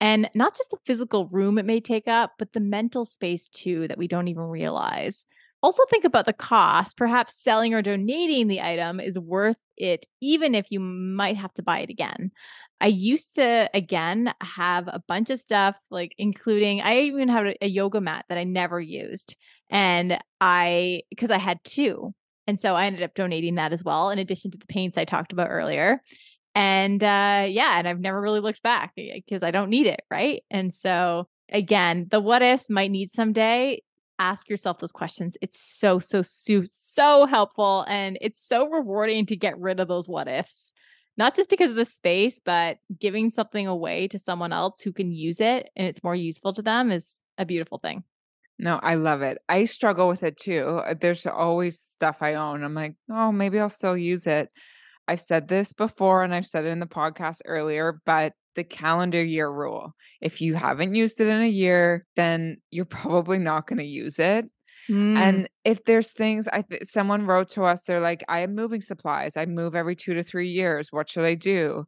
And not just the physical room it may take up, but the mental space too that we don't even realize. Also, think about the cost. Perhaps selling or donating the item is worth it, even if you might have to buy it again. I used to again have a bunch of stuff like including I even had a, yoga mat that I never used and I because I had two and so I ended up donating that as well in addition to the paints I talked about earlier and uh yeah and I've never really looked back because I don't need it right? And so again the what ifs might need someday ask yourself those questions it's so so so so helpful and it's so rewarding to get rid of those what ifs not just because of the space, but giving something away to someone else who can use it and it's more useful to them is a beautiful thing. No, I love it. I struggle with it too. Uh, there's always stuff I own. I'm like, oh, maybe I'll still use it. I've said this before and I've said it in the podcast earlier, but the calendar year rule. If you haven't used it in a year, then you're probably not going to use it. Mm. And if there's things I th- someone wrote to us, they're like, I am moving supplies. I move every two to three years. What should I do?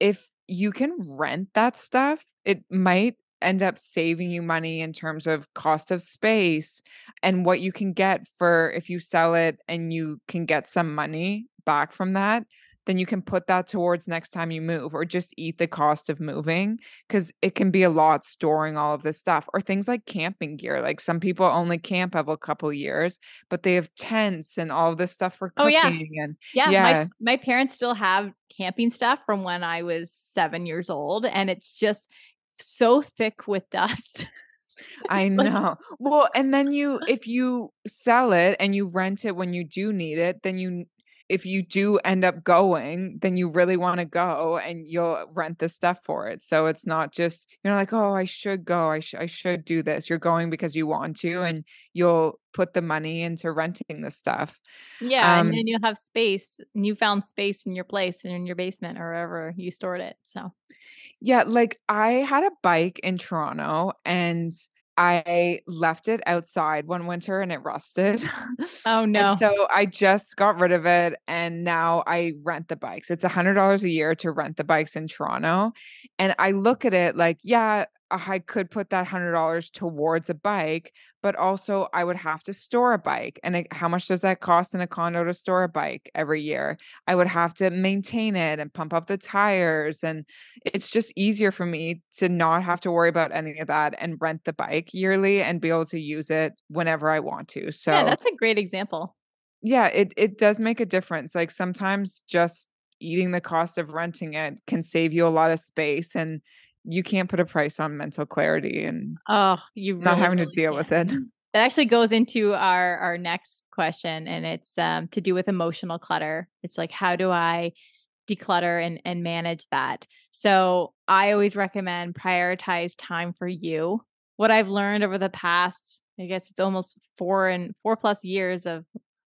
If you can rent that stuff, it might end up saving you money in terms of cost of space and what you can get for if you sell it and you can get some money back from that then you can put that towards next time you move or just eat the cost of moving because it can be a lot storing all of this stuff or things like camping gear like some people only camp of a couple years but they have tents and all this stuff for cooking oh, yeah. and yeah, yeah. My, my parents still have camping stuff from when i was seven years old and it's just so thick with dust [laughs] I know. Well, and then you [laughs] if you sell it and you rent it when you do need it, then you if you do end up going, then you really want to go and you'll rent the stuff for it. So it's not just you're like, oh, I should go. I, sh- I should do this. You're going because you want to, and you'll put the money into renting the stuff. Yeah, um, and then you'll have space. You found space in your place and in your basement or wherever you stored it. So yeah, like I had a bike in Toronto and I left it outside one winter and it rusted. Oh [laughs] no. so I just got rid of it and now I rent the bikes. It's a hundred dollars a year to rent the bikes in Toronto. And I look at it like, yeah, Uh, I could put that hundred dollars towards a bike, but also I would have to store a bike. And how much does that cost in a condo to store a bike every year? I would have to maintain it and pump up the tires. And it's just easier for me to not have to worry about any of that and rent the bike yearly and be able to use it whenever I want to. So yeah, that's a great example. Yeah, it it does make a difference. Like sometimes just eating the cost of renting it can save you a lot of space and you can't put a price on mental clarity and oh you not having really to deal with it. [laughs] That actually goes into our our next question and it's um to do with emotional clutter. It's like how do i declutter and and manage that? So i always recommend prioritize time for you. What i've learned over the past i guess it's almost four and four plus years of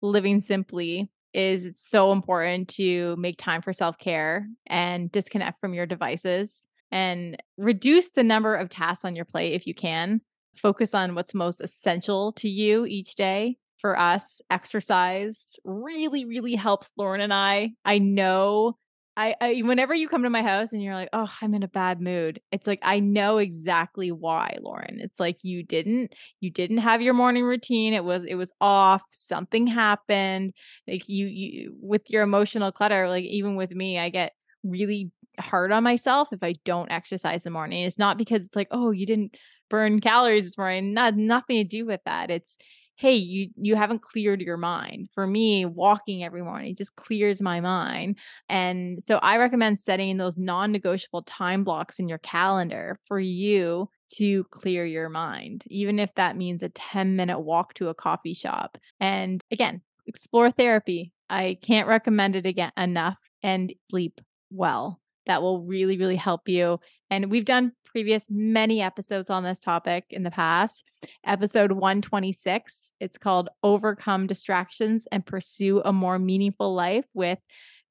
living simply is it's so important to make time for self-care and disconnect from your devices and reduce the number of tasks on your plate if you can. Focus on what's most essential to you each day. For us, exercise really, really helps Lauren and I. I know I, I, whenever you come to my house and you're like, oh, I'm in a bad mood, it's like I know exactly why, Lauren. It's like you didn't you didn't have your morning routine. It was it was off. Something happened. Like you you with your emotional clutter, like even with me, I get really hard on myself if I don't exercise in the morning. It's not because it's like, oh, you didn't burn calories this morning. Not nothing to do with that. It's hey, you you haven't cleared your mind. For me, walking every morning just clears my mind. And so I recommend setting those non-negotiable time blocks in your calendar for you to clear your mind, even if that means a 10 minute walk to a coffee shop. And again, explore therapy. I can't recommend it again enough and sleep well that will really, really help you. And we've done previous many episodes on this topic in the past. Episode 126, it's called Overcome Distractions and Pursue a More Meaningful Life with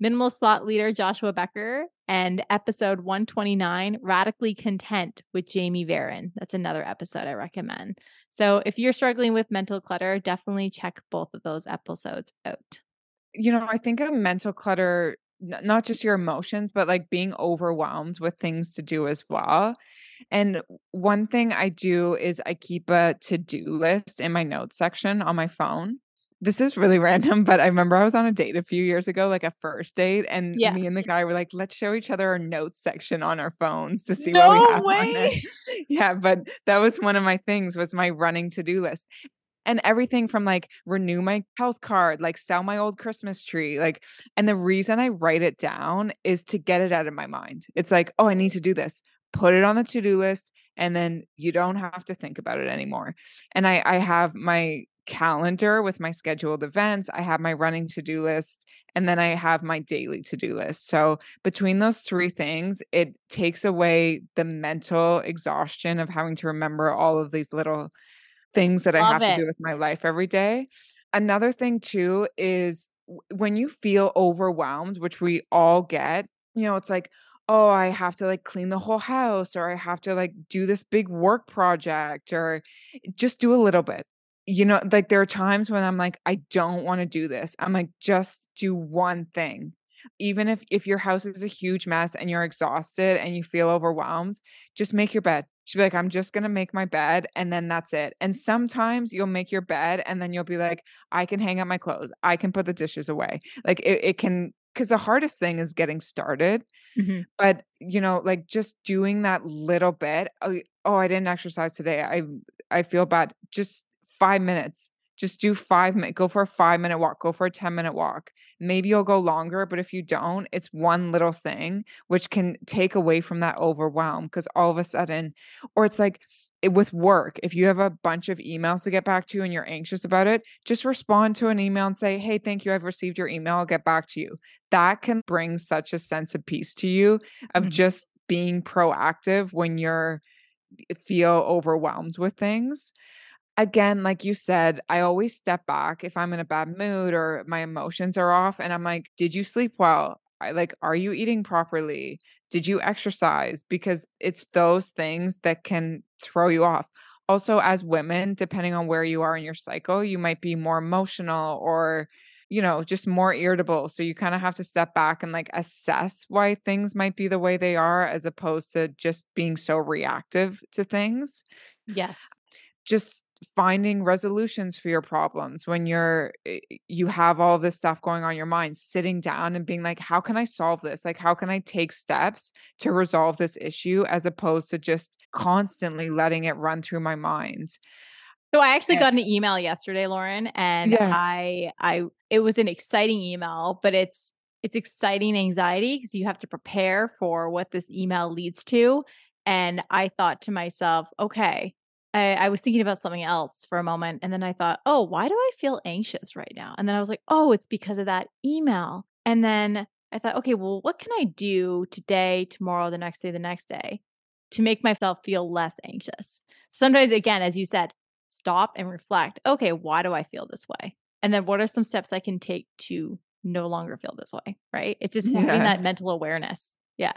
minimalist thought leader Joshua Becker. And episode 129, Radically Content with Jamie Varon. That's another episode I recommend. So if you're struggling with mental clutter, definitely check both of those episodes out. You know, I think a mental clutter not just your emotions, but like being overwhelmed with things to do as well. And one thing I do is I keep a to do list in my notes section on my phone. This is really [laughs] random, but I remember I was on a date a few years ago, like a first date, and yeah. me and the guy were like, "Let's show each other our notes section on our phones to see no what we have way. on [laughs] there." yeah, but that was one of my things was my running to do list and everything from like renew my health card, like sell my old Christmas tree. Like, and the reason I write it down is to get it out of my mind. It's like, oh, I need to do this. Put it on the to do list, and then you don't have to think about it anymore. And I, I have my calendar with my scheduled events, I have my running to do list, and then I have my daily to do list. So, between those three things, it takes away the mental exhaustion of having to remember all of these little things that Love I have it. to do with my life every day. Another thing, too, is when you feel overwhelmed, which we all get, you know, it's like, oh, I have to like clean the whole house or I have to like do this big work project or eh, just do a little bit. You know, like there are times when I'm like, I don't want to do this. I'm like, just do one thing. Even if if your house is a huge mess and you're exhausted and you feel overwhelmed, just make your bed. She'd be like, I'm just gonna make my bed and then that's it. And sometimes you'll make your bed and then you'll be like, I can hang up my clothes. I can put the dishes away. Like it, it can because the hardest thing is getting started. Mm-hmm. But you know, like just doing that little bit. Oh, oh, I didn't exercise today. I I feel bad. Just five minutes. Just do five minutes. Go for a five minute walk. Go for a 10 minute walk. Maybe you'll go longer, but if you don't, it's one little thing which can take away from that overwhelm because all of a sudden, or it's like, with work, if you have a bunch of emails to get back to and you're anxious about it, just respond to an email and say, Hey, thank you. I've received your email. I'll get back to you. That can bring such a sense of peace to you of mm-hmm. just being proactive when you're feel overwhelmed with things. Again, like you said, I always step back if I'm in a bad mood or my emotions are off and I'm like, did you sleep well? I like, are you eating properly? Did you exercise? Because it's those things that can throw you off. Also, as women, depending on where you are in your cycle, you might be more emotional or, you know, just more irritable. So you kind of have to step back and like assess why things might be the way they are as opposed to just being so reactive to things. Yes. Just finding resolutions for your problems when you're eh, you have all this stuff going on your mind sitting down and being like how can i solve this? Like how can i take steps to resolve this issue? as opposed to just constantly letting it run through my mind. So i actually got an email yesterday lauren and yeah. i i it was an exciting email but it's it's exciting anxiety because you have to prepare for what this email leads to and i thought to myself okay I, I, was thinking about something else for a moment. And then I thought, oh, why do I feel anxious right now? And then I was like, oh, it's because of that email. And then I thought, okay, well, what can I do today, tomorrow, the next day, the next day to make myself feel less anxious? Sometimes, again, as you said, stop and reflect. Okay, why do I feel this way? And then what are some steps I can take to no longer feel this way? Right. It's just yeah. having that mental awareness. Yeah.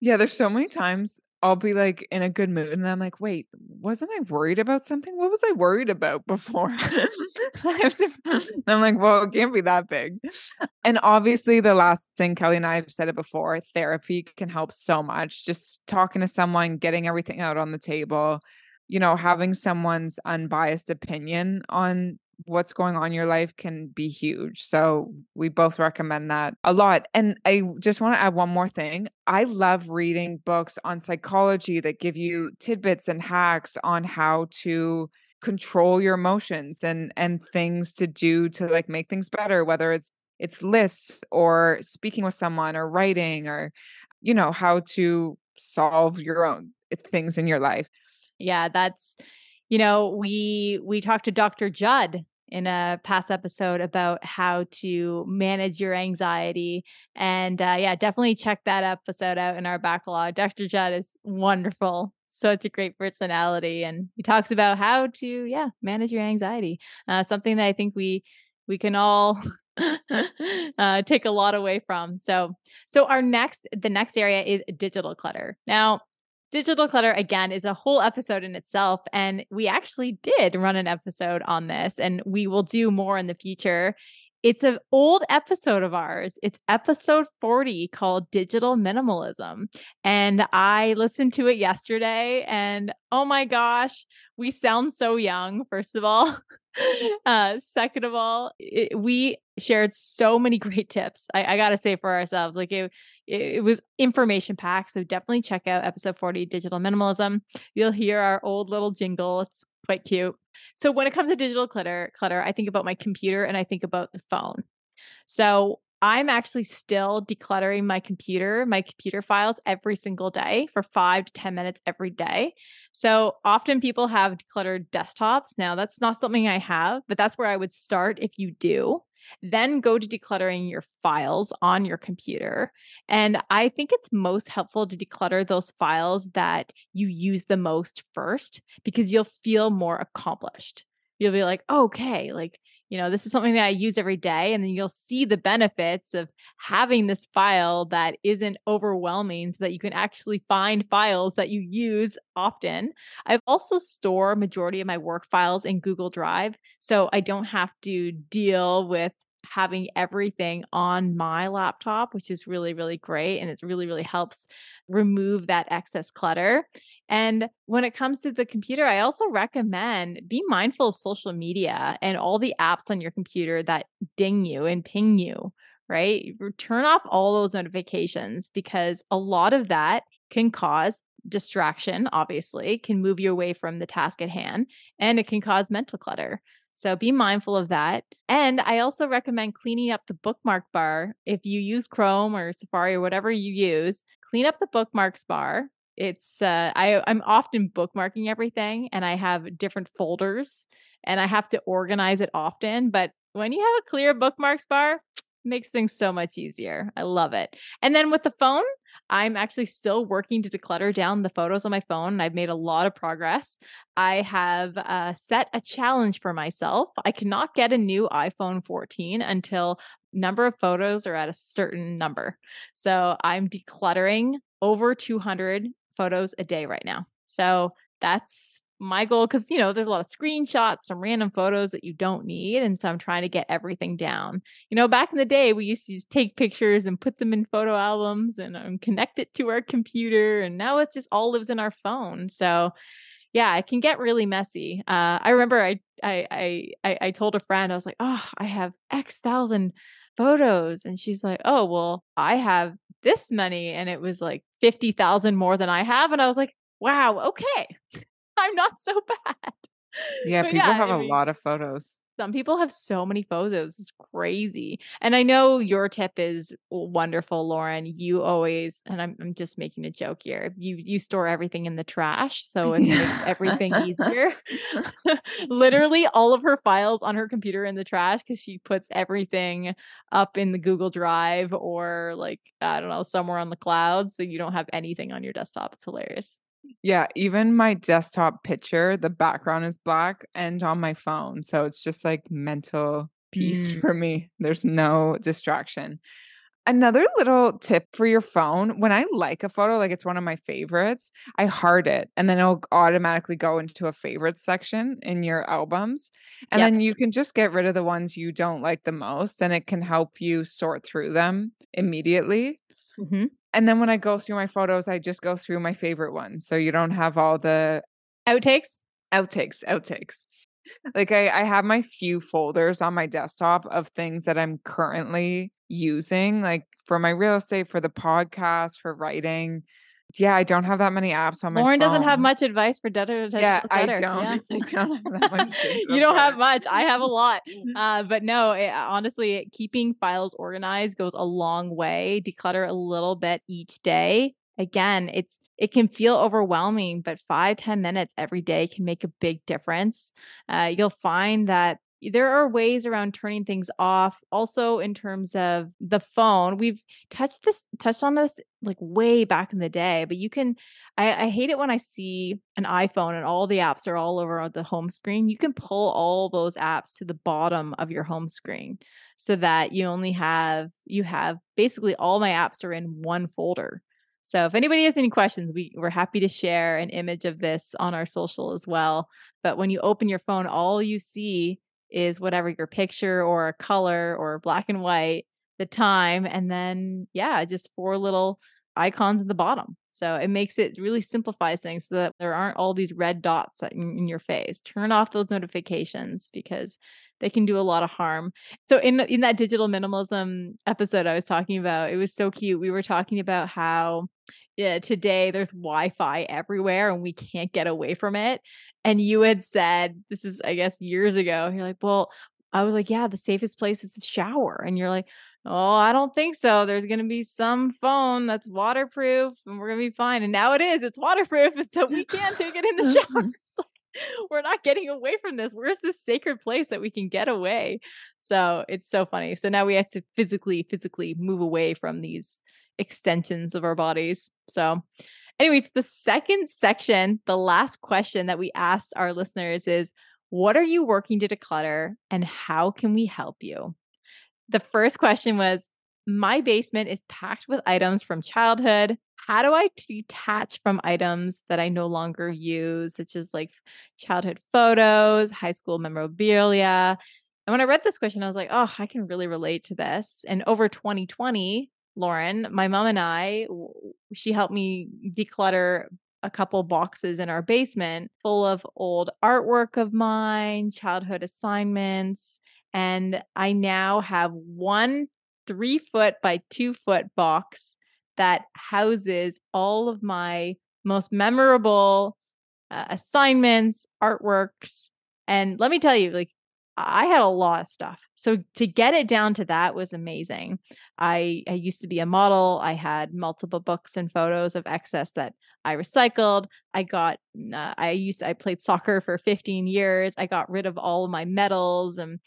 Yeah, there's so many times I'll be like in a good mood and I'm like, wait, wasn't I worried about something? What was I worried about [laughs] before? [laughs] I have to [laughs] I'm like, well, it can't be that big. And obviously the last thing Kelly and I have said it before, therapy can help so much. Just talking to someone, getting everything out on the table, you know, having someone's unbiased opinion on what's going on in your life can be huge. So we both recommend that a lot. And I just want to add one more thing. I love reading books on psychology that give you tidbits and hacks on how to control your emotions and and things to do to like make things better whether it's it's lists or speaking with someone or writing or you know how to solve your own eh, things in your life. Yeah, that's you know, we we talked to Dr. Jud in a past episode about how to manage your anxiety. And uh, yeah, definitely check that episode out in our backlog. Dr. Jud is wonderful. Such a great personality. And he talks about how to, yeah, manage your anxiety. Uh, something that I think we we can all [laughs] uh, take a lot away from. So, so our next, the next area is digital clutter. Now, digital clutter again is a whole episode in itself and we actually did run an episode on this and we will do more in the future it's an old episode of ours. It's episode 40 called Digital Minimalism. And I listened to it yesterday and oh my gosh, we sound so young, first of all. [laughs] uh, second of all, it, we shared so many [laughs] great tips. I, I got to say for ourselves, like it, it was information packed. So definitely check out episode 40 Digital Minimalism. You'll hear our old little jingle. It's quite cute. So when it comes to digital clutter, clutter, I think about my computer and I think about the phone. So I'm actually still decluttering my computer, my computer files every single day for five to 10 minutes every day. So often people have decluttered desktops. Now, that's not something I have, but that's where I would start if you do. Then go to decluttering your files on your computer. And I think it's most helpful to declutter those files that you use the most first because you'll feel more accomplished. You'll be like, okay, like you know, this is something that I use every day. And then you'll see the benefits of having this file that isn't overwhelming so that you can actually find files that you use often. I've also store majority of my work files in Google Drive. So I don't have to deal with having everything on my laptop, which is really, really great. And it really, really helps remove that excess clutter. And when it comes to the computer, I also recommend be mindful of social media and all the apps on your computer that ding you and ping you, right? Turn off all those notifications because a lot of that can cause distraction, obviously, can move you away from the task at hand, and it can cause mental clutter. So be mindful of that. And I also recommend cleaning up the bookmark bar. If you use Chrome or Safari or whatever you use, clean up the bookmarks bar it's uh, I I'm often bookmarking everything and I have different folders and I have to organize it often. But when you have a clear bookmarks bar, [tsk] makes things so much easier. I love it. And then with the phone, I'm actually still working to declutter down the photos on my phone, and I've made a lot of progress. I have uh, set a challenge for myself. I cannot get a new iPhone 14 until number of photos are at a certain number. So I'm decluttering over 200 photos a day right now. So that's my goal because you know there's a lot of screenshots some random photos that you don't need and so i'm trying to get everything down. You know back in the day we used to just take pictures and put them in photo albums and um, connect it to our computer and now it just all lives in our phone. So yeah it can get really messy. Uh, i remember I, I i i told a friend i was like oh i have x thousand photos. And she's like oh well i have this many and it was like 50,000 more than I have and I was like, "Wow, okay. [laughs] I'm not so bad." Yeah, but people yeah, have I mean, a lot of photos. Some people have so many photos. It's crazy. And I know your tip is wonderful, Lauren. You always, and I'm, I'm just making a joke here. You you store everything in the trash, so it makes everything [laughs] easier. [laughs] Literally, all of her files on her computer in the trash because she puts everything up in the Google Drive or like I don't know somewhere on the cloud, so you don't have anything on your desktop. It's hilarious. Yeah, even my desktop picture, the background is black and on my phone. So it's just like mental peace mm. for me. There's no distraction. Another little tip for your phone when I like a photo, like it's one of my favorites, I heart it and then it'll automatically go into a favorite section in your albums. And yep. then you can just get rid of the ones you don't like the most and it can help you sort through them immediately. Mm-hmm. And then when I go through my photos, I just go through my favorite ones. So you don't have all the outtakes. Outtakes, outtakes. Like I, I have my few folders on my desktop of things that I'm currently using, like for my real estate, for the podcast, for writing yeah, I don't have that many apps on my Lauren phone. doesn't have much advice for debtor Yeah, I don't. Yeah. [laughs] I don't have that much. [laughs] you don't have much. I have a lot. [laughs] Uh, but no, it, honestly, keeping files organized goes a long way. Declutter a little bit each day. Again, it's it can feel overwhelming, but five ten minutes every day can make a big difference. Uh, you'll find that there are ways around turning things off. Also in terms of the phone we've touched this touched on this like way back in the day but you can I, I hate it when i see an iphone and all the apps are all over the home screen. You can pull all those apps to the bottom of your home screen so that you only have you have basically all my apps are in one folder. So if anybody has any questions, we, we're happy to share an image of this on our social as well. But when you open your phone, all you see is whatever your picture or a color or black and white, the time, and then, yeah, just four little icons at the bottom. So it makes it really simplifies things so that there aren't all these red dots in, in, your face. Turn off those notifications because they can do a lot of harm. So in in that digital minimalism episode I was talking about, it was so cute. We were talking about how yeah, today there's Wi-Fi everywhere and we can't get away from it. And you had said, this is, I guess, years ago, you're like, well, I was like, yeah, the safest place is the shower. And you're like, Oh, I don't think so. There's going to be some phone that's waterproof and we're going to be fine. And now it is. It's waterproof. And so we can take it in the [laughs] shower. [laughs] we're not getting away from this. Where's this sacred place that we can get away? So it's so funny. So now we have to physically, physically move away from these extensions of our bodies. So, anyways, the second section, the last question that we asked our listeners is what are you working to declutter and how can we help you? The first question was My basement is packed with items from childhood. How do I detach from items that I no longer use, such as like childhood photos, high school memorabilia? And when I read this question, I was like, oh, I can really relate to this. And over 2020, Lauren, my mom and I, she helped me declutter a couple boxes in our basement full of old artwork of mine, childhood assignments, and I now have one three foot by two foot box that houses all of my most memorable uh, assignments, artworks. And let me tell you, like, I had a lot of stuff. So to get it down to that was amazing. I I used to be a model. I had multiple books and photos of excess that I recycled. I got uh, I used I played soccer for 15 years. I got rid of all of my medals and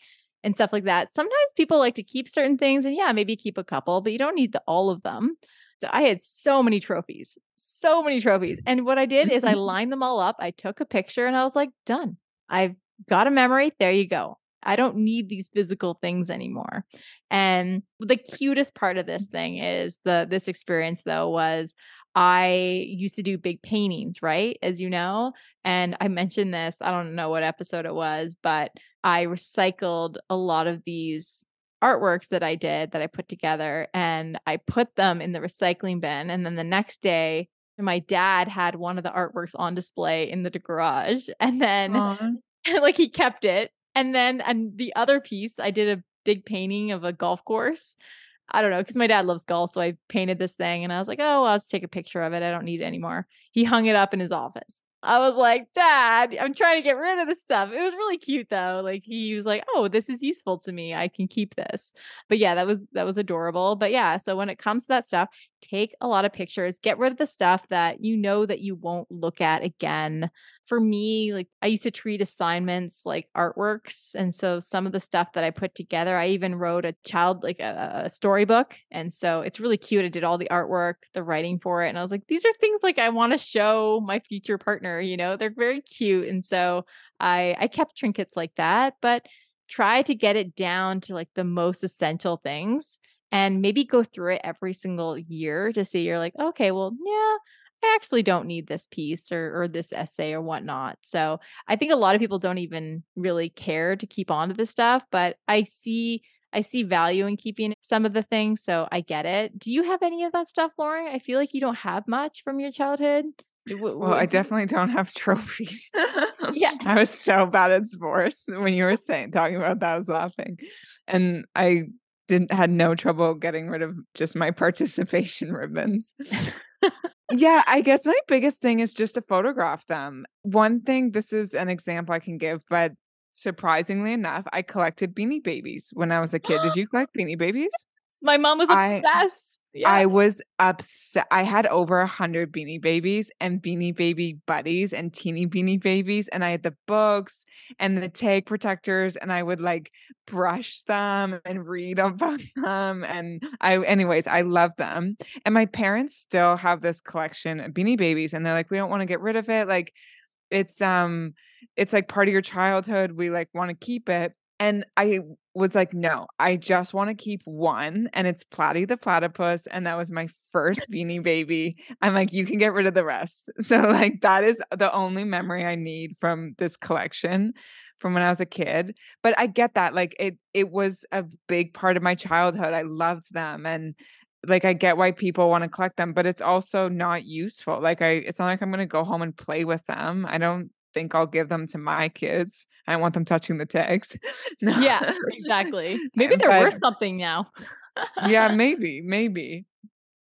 and stuff like that. Sometimes people like to keep certain things and yeah, maybe keep a couple, but you don't need the, all of them. So I had so many trophies, so many trophies. And what I did is I [laughs] lined them all up. I took a picture and I was like, done. I've got a memory. There you go. I don't need these physical things anymore. And the cutest part of this thing is the this experience though was I used to do big paintings, right? As you know. And I mentioned this, I don't know what episode it was, but I recycled a lot of these artworks that I did that I put together and I put them in the recycling bin. And then the next day, my dad had one of the artworks on display in the garage. [laughs] And then, [laughs] like, he kept it. And then, and the other piece, I did a big painting of a golf course I don't know, because my dad loves golf. So I painted this thing and I was like, oh, I'll just take a picture of it. I don't need it anymore. He hung it up in his office. I was like, Dad, I'm trying to get rid of this stuff. It was really cute though. Like he was like, Oh, this is useful to me. I can keep this. But yeah, that was that was adorable. But yeah, so when it comes to that stuff, take a lot of pictures, get rid of the stuff that you know that you won't look at again for me, like I used to treat assignments like artworks. And so some of the stuff that I put together, I even wrote a child, like a, a, storybook. And so it's really cute. I did all the artwork, the writing for it. And I was like, these are things like I want to show my future partner, you know, they're very cute. And so I, I kept trinkets like that, but try to get it down to like the most essential things and maybe go through it every single year to see you're like, okay, well, yeah, I actually don't need this piece or, or this essay or whatnot. So I think a lot of people don't even really care to keep on to this stuff, but I see I see value in keeping some of the things. So I get it. Do you have any of that stuff, Lauren? I feel like you don't have much from your childhood. Well, I definitely don't have [laughs] trophies. yeah. I was so bad at sports. When you were saying talking about that, I was laughing. And I didn't had no trouble getting rid of just my [laughs] participation ribbons [laughs] yeah, I guess my biggest thing is just to photograph them. One thing, this is an example I can give, but surprisingly enough, I collected beanie babies when I was a kid. Did [gasps] you collect beanie babies? My mom was obsessed. I, yeah. I was upset. I had over a hundred beanie babies and beanie baby buddies and teeny beanie babies. And I had the books and the tag protectors, and I would like brush them and read [laughs] about them. And I, anyways, I love them. And my parents still have this collection of beanie babies, and they're like, we don't want to get rid of it. Like, it's um it's like part of your childhood we like want to keep it and I was like, no, I just want to keep one. And it's Platy the platypus. And that was my first [laughs] beanie baby. I'm like, you can get rid of the rest. [laughs] So, like, that is the only memory I need from this collection from when I was a kid. But I get that. Like, it it was a big part of my childhood. I loved them. And like I get why people want to collect them, but it's also not useful. Like I it's not like I'm gonna go home and play with them. I don't think I'll give them to my kids. I don't want them touching the tags. [laughs] no. Yeah, [laughs] exactly. Maybe they're but, worth something now. yeah, [laughs] maybe, maybe.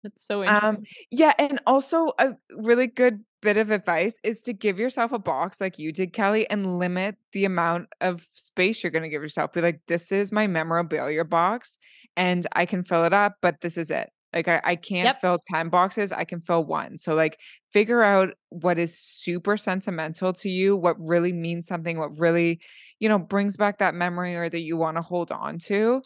That's so um, interesting. Um, yeah, and also a really good bit of advice is to give yourself a box like you did, Kelly, and limit the amount of space you're going to give yourself. Be like, this is my memorabilia box and I can fill it up, but this is it. Like I, I can't Yep. fill 10 boxes, I can fill one. So like figure out what is super sentimental to you, what really means something, what really, you know, brings back that memory or that you want to hold on to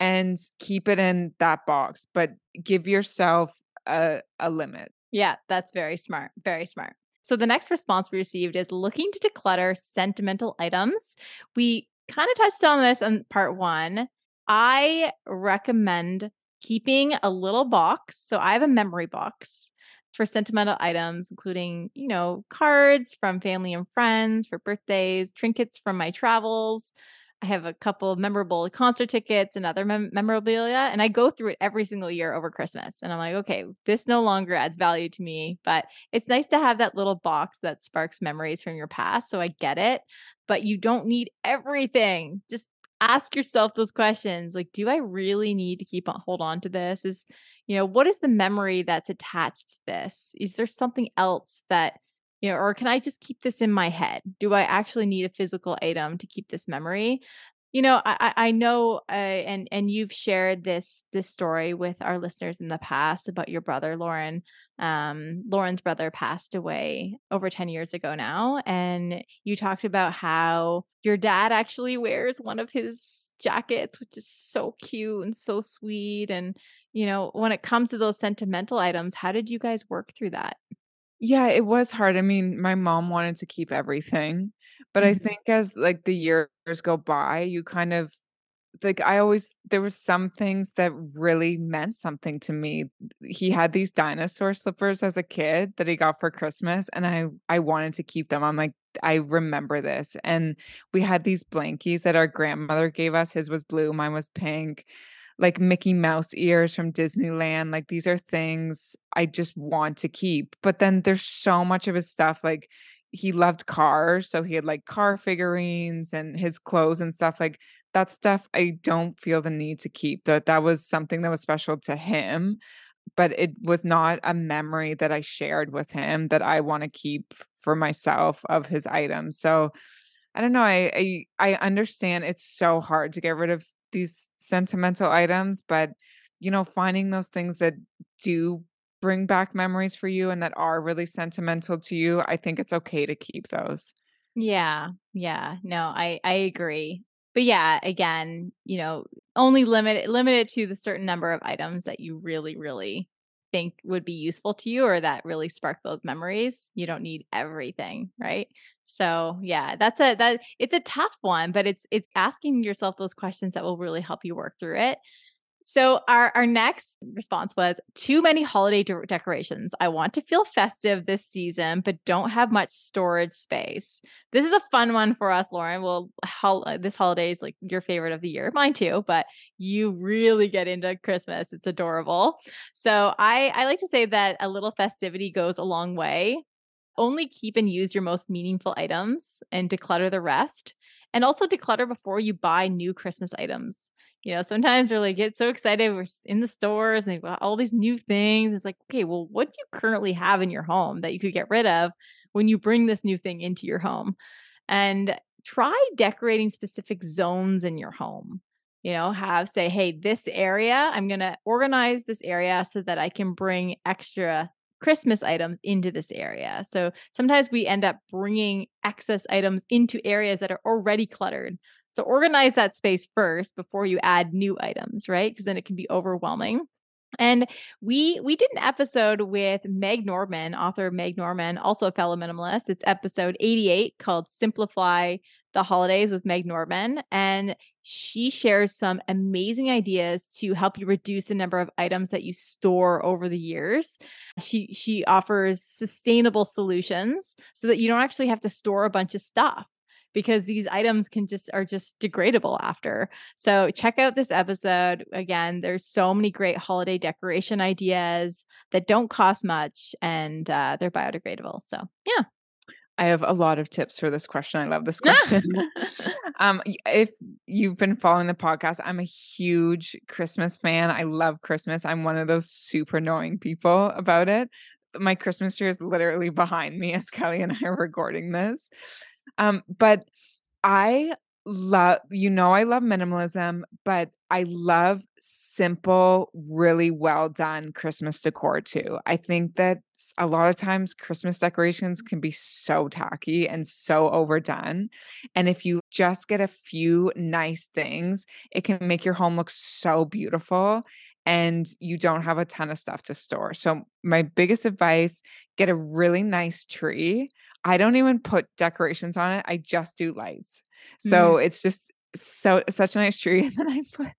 and keep it in that box, but give yourself a, a limit. Yeah, that's very smart. Very smart. So the next response we received is looking to declutter sentimental items. We kind of touched on this in part one. I recommend keeping a little box. So I have a memory box for sentimental items, including, you know, cards from family and friends for birthdays, trinkets from my travels. I have a couple of memorable concert tickets and other mem- memorabilia, and I go through it every single year over Christmas. And I'm like, okay, this no longer adds value to me, but it's nice to have that little box that sparks memories from your past. So I get it, but you don't need everything. Just ask yourself those questions like, do I really need to keep on hold on to this? Is, you know, what is the memory that's attached to this? Is there something else that you know, or can I just keep this in my head? Do I actually need a physical item to keep this memory? You know, I I know, uh, and and you've shared this this story with our listeners in the past about your brother Lauren. Um, Lauren's brother passed away over ten years ago now, and you talked about how your dad actually wears one of his jackets, which is so cute and so sweet. And you know, when it comes to those sentimental items, how did you guys work through that? Yeah, it was hard. I mean, my mom wanted to keep everything, but I Mhm. think as like the years go by, you kind of like I always there was some things that really meant something to me. He had these dinosaur slippers as a kid that he got for Christmas and I I wanted to keep them. I'm like I remember this. And we had these blankies that our grandmother gave us. His was blue, mine was pink. Like Mickey Mouse ears from Disneyland. Like these are things I just want to keep. But then there's so much of his stuff like he loved cars, so he had like car figurines and his clothes and stuff like that stuff I don't feel the need to keep. That that was something that was special to him, but it was not a memory that I shared with him that I want to keep for myself of his items. So I don't know. I, I I understand it's so hard to get rid of these sentimental items, but you know, finding those things that do bring back memories for you and that are really sentimental to you, I think it's okay to keep those. Yeah, yeah. No, I I agree. But yeah, again, you know, only limit it limit it to the certain number of items that you really, really think would be useful to you or that really spark those memories. You don't need everything, right? So yeah, that's a that it's a tough one, but it's it's asking yourself those questions that will really help you work through it. So our our next response was too many holiday de- decorations. I want to feel festive this season, but don't have much storage space. This is a fun one for us, Lauren. Well, uh, this holiday is like your favorite of the year, mine too. But you really get into Christmas. It's adorable. So I I like to say that a little festivity goes a long way. Only keep and use your most meaningful items and declutter the rest. And also declutter before you buy new Christmas items you know, sometimes we're like get so excited. We're in the stores and they've got all these new things. It's like, okay, well, what do you currently have in your home that you could get rid of when you bring this new thing into your home? And try decorating specific zones in your home. You know, have say, hey, this area, I'm going to organize this area so that I can bring extra Christmas items into this area. So sometimes we end up bringing excess items into areas that are already cluttered so organize that space first before you add new items, right? Because then it can be overwhelming. And we we did an episode with Meg Norman, author Meg Norman, also a fellow minimalist. It's episode 88 called Simplify the Holidays with Meg Norman. And she shares some amazing ideas to help you reduce the number of items that you store over the years. She she offers sustainable solutions so that you don't actually have to store a bunch of stuff because these items can just are just degradable after. So check out this episode. Again, there's so many great holiday decoration ideas that don't cost much and uh, they're biodegradable. So yeah. I have a lot of tips for this question. I love this [laughs] question. [laughs] um, if you've been following the podcast, I'm a huge Christmas fan. I love Christmas. I'm one of those super annoying people about it. my Christmas tree is literally behind me as Kelly and I are recording this. Um, but I love, you know, I love minimalism, but I love simple, really well done Christmas decor too. I think that a lot of times Christmas decorations can be so tacky and so overdone. And if you just get a few nice things, it can make your home look so beautiful and you don't have a ton of stuff to store. So, my biggest advice get a really nice tree. I don't even put decorations on it. I just do lights. So mm. it's just so such a nice tree. [laughs] And then I put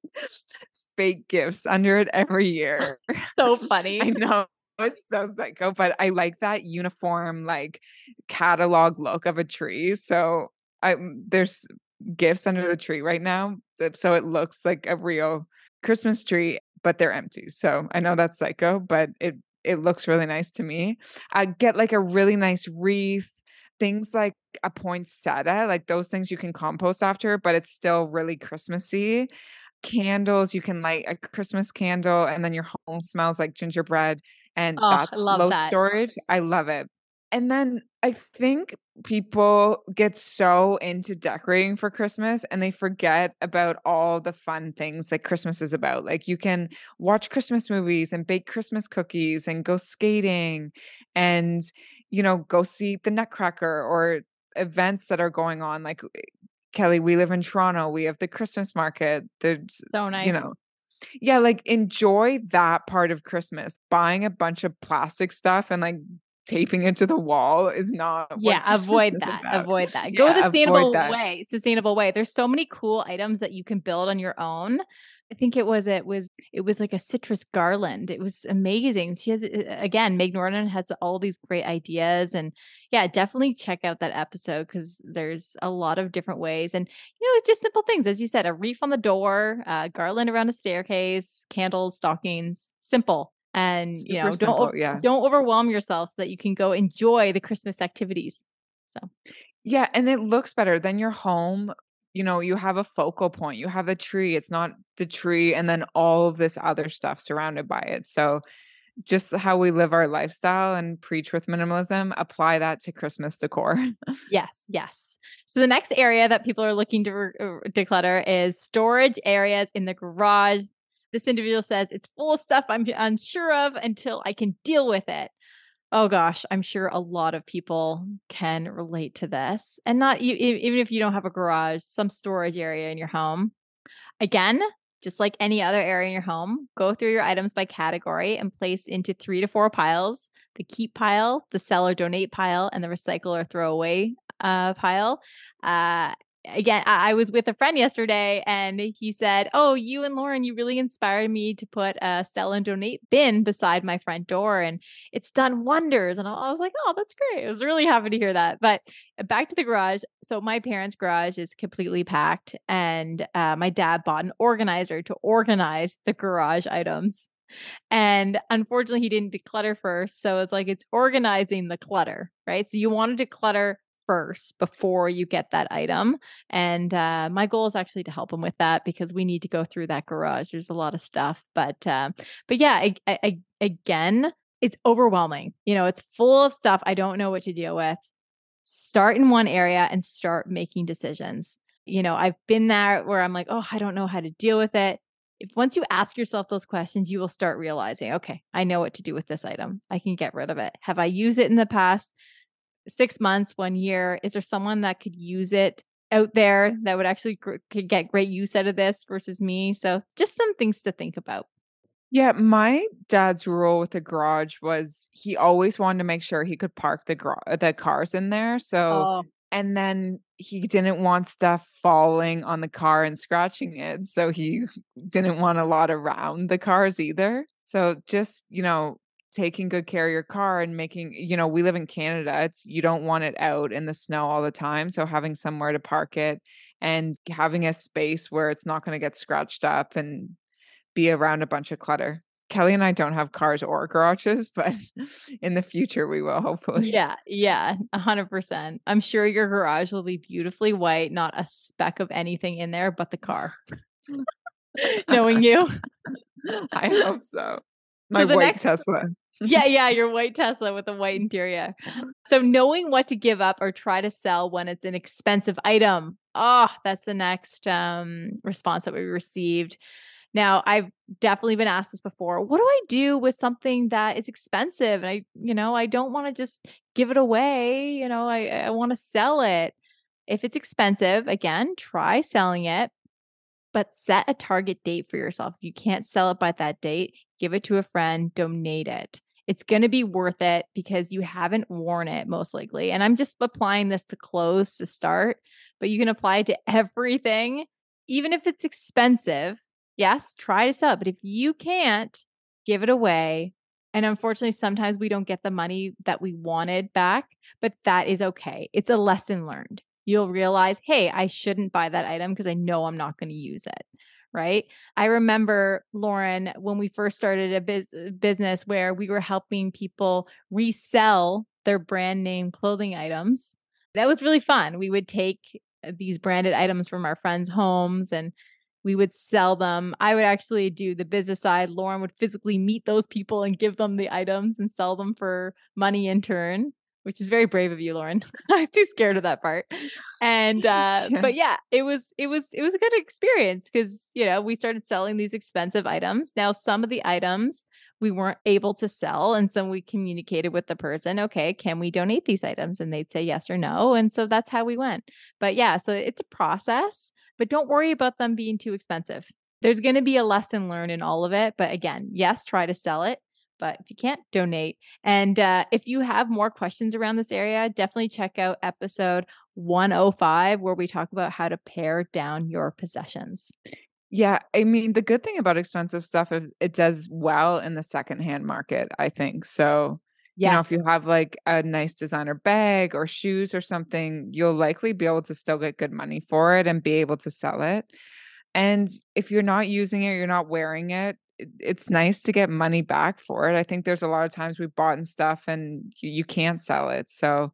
fake gifts under it every year. [laughs] so funny. I know. It's so psycho, but I like that uniform, like catalog look of a tree. So I there's gifts under the tree right now. So it looks like a real Christmas tree, but they're empty. So I know that's psycho, but it it looks really nice to me. I get like a really nice wreath, things like a poinsettia, like those things you can compost after, but it's still really Christmassy. Candles, you can light a Christmas candle, and then your home smells like gingerbread, and oh, that's low that. storage. I love it. And then I think people get so into decorating for Christmas and they forget about all the fun things that Christmas is about. Like you can watch Christmas movies and bake Christmas cookies and go skating and, you know, go see the Nutcracker or events that are going on. Like eh, Kelly, we live in Toronto. We have the Christmas market. There's, so nice. you know, yeah, like enjoy that part of Christmas. Buying a bunch of plastic stuff and like taping it to the wall is not yeah [laughs] avoid that avoid that. Go the sustainable way sustainable way. There's so many cool items that you can build on your own. I think it was it was it was like a citrus garland. It was amazing. She has again, Meg Norton has all these great ideas, and yeah, definitely check out that episode because there's a lot of different ways, and you know, it's just simple things, as you said, a wreath on the door, uh, garland around a staircase, candles, stockings, simple, and Super you know simple, don't yeah. don't overwhelm yourself so that you can go enjoy the christmas activities so. Yeah and it looks better than your home you know you have a focal point you have the tree it's not the tree and then all of this other stuff surrounded by it. So just how we live our lifestyle and preach with minimalism apply that to christmas decor. [laughs] Yes yes. So the next area that people are looking to re- uh, declutter is storage areas in the garage this individual says it's full of stuff I'm unsure of until I can deal with it. Oh gosh, I'm sure a lot of people can relate to this. And not even if you don't have a garage, some storage area in your home. Again, just like any other area in your home, go through your items by category and place into three to four piles the keep pile, the sell or donate pile, and the recycle or throw away uh, pile. Uh, again, I, I was with a friend yesterday and he said, Oh, you and Lauren, you really inspired me to put a sell and donate bin beside my front door. And it's done wonders. And I was like, Oh, that's great. I was really happy to hear that. But uh, back to the garage. So my parents' garage is completely packed. And uh, my dad bought an organizer to organize the garage items. And unfortunately, he didn't declutter first. So it's like it's organizing the clutter, right? So you want to declutter first before you get that item. And uh, my goal is actually to help them with that because we need to go through that garage. There's a lot of stuff, but uh, but yeah, I, I, again, it's overwhelming. You know, it's full of stuff I don't know what to deal with. Start in one area and start making decisions. You know, I've been there where I'm like, oh, I don't know how to deal with it. If once you ask yourself those questions, you will start realizing, okay, I know what to do with this item. I can get rid of it. Have I used it in the past? Six months, one year? Is there someone that could use it out there that would actually gr- could get great use out of this versus me? So just some things to think about. Yeah, my dad's rule with the garage was he always wanted to make sure he could park the gar- uh, the cars in there. So oh. and then he didn't want stuff falling on the car and scratching it. So he didn't want a lot around the cars either. So just, you know, taking good care of your car and making you know we live in canada it's you don't want it out in the snow all the time so having somewhere to park it and having a space where it's not going to get scratched up and be around a bunch of clutter. Kelly and i don't have cars or garages [laughs] but in the future we will hopefully. Yeah yeah 100% i'm sure your garage will be beautifully white not a speck of anything in there but the car. [laughs] [laughs] Knowing you. I hope so my so white next, [laughs] Tesla. yeah, yeah, [laughs] your white Tesla with a white interior. So knowing what to give up or try to sell when it's an expensive item. Oh, that's the next um, response that we received. Now, I've definitely been asked this before. What do I do with something that is expensive? And I, you know, I don't want to just give it away. You know, I, I want to sell it. If it's expensive, again, try selling it, but set a target date for yourself. If you can't sell it by that date, give it to a friend, donate it. It's going to be worth it because you haven't worn it most likely. And I'm just applying this to clothes to start, but you can apply it to [laughs] everything, even if it's expensive yes, try to sell it. But if you can't, give it away. And unfortunately, sometimes we don't get the money that we wanted back, but that is okay. It's a lesson learned. You'll realize, hey, I shouldn't buy that item because I know I'm not going to use it. Right. I remember, Lauren, when we first started a biz- uh, business where we were helping people resell their brand name clothing items. That was really fun. We would take uh, these branded items from our friends' homes and we would sell them. I would actually do the business side. Lauren would physically meet those people and give them the items and sell them for money in turn, which is very brave of you, Lauren. [laughs] I was too scared of that part. And uh [laughs] yeah. but yeah, it was it was it was a good experience because, you know, we started selling these expensive items. Now some of the items we weren't able to sell and so we communicated with the person, okay, can we donate these items? And they'd say yes or no. And so that's how we went. But yeah, so it's a process but don't worry about them being too expensive. There's going to be a lesson learned in all of it. But again, yes, try to sell it. But if you can't, donate. And uh, if you have more questions around this area, definitely check out episode 105, where we talk about how to pare down your possessions. Yeah, I mean, the good thing about expensive stuff is it does well in the secondhand market, I think. So Yes. You know, if you have like a nice designer bag or shoes or something, you'll likely be able to still get good money for it and be able to sell it. And if you're not using it, you're not wearing it, it's nice to get money back for it. I think there's a lot of times we've bought and stuff and you, you can't sell it. So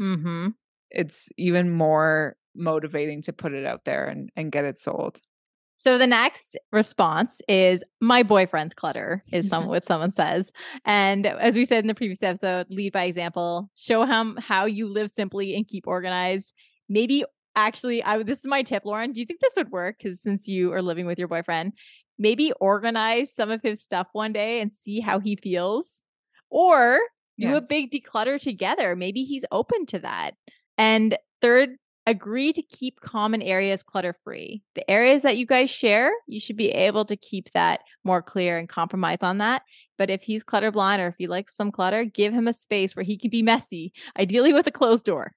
mm-hmm. it's even more motivating to put it out there and, and get it sold. So the next response is my boyfriend's clutter is [laughs] some what someone says. And as we said in the previous episode, lead by example, show him how you live simply and keep organized. Maybe actually I this is my tip, Lauren. Do you think this would work cuz since you are living with your boyfriend, maybe organize some of his stuff one day and see how he feels or do yeah. a big declutter together. Maybe he's open to that. And third agree to keep common areas clutter free. The areas that you guys share, you should be able to keep that more clear and compromise on that. But if he's clutter blind or if he likes some clutter, give him a space where he can be messy, ideally with a closed door.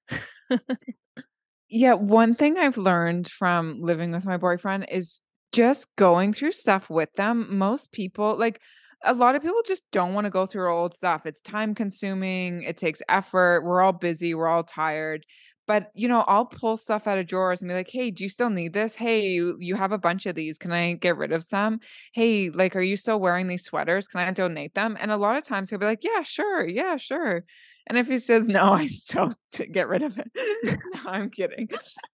[laughs] yeah, one thing I've learned from living with my boyfriend is just going through stuff with them. Most people, like, a lot of people just don't want to go through old stuff. It's time consuming, it takes effort. We're all busy, we're all tired. But you know, I'll pull stuff out of drawers and be like, "Hey, do you still need this? Hey, you you have a bunch of these. Can I get rid of some? Hey, like, are you still wearing these sweaters? Can I donate them?" And a lot of times he'll be like, "Yeah, sure, yeah, sure." And if he says no, I still [laughs] get rid of it. [laughs] no, I'm kidding.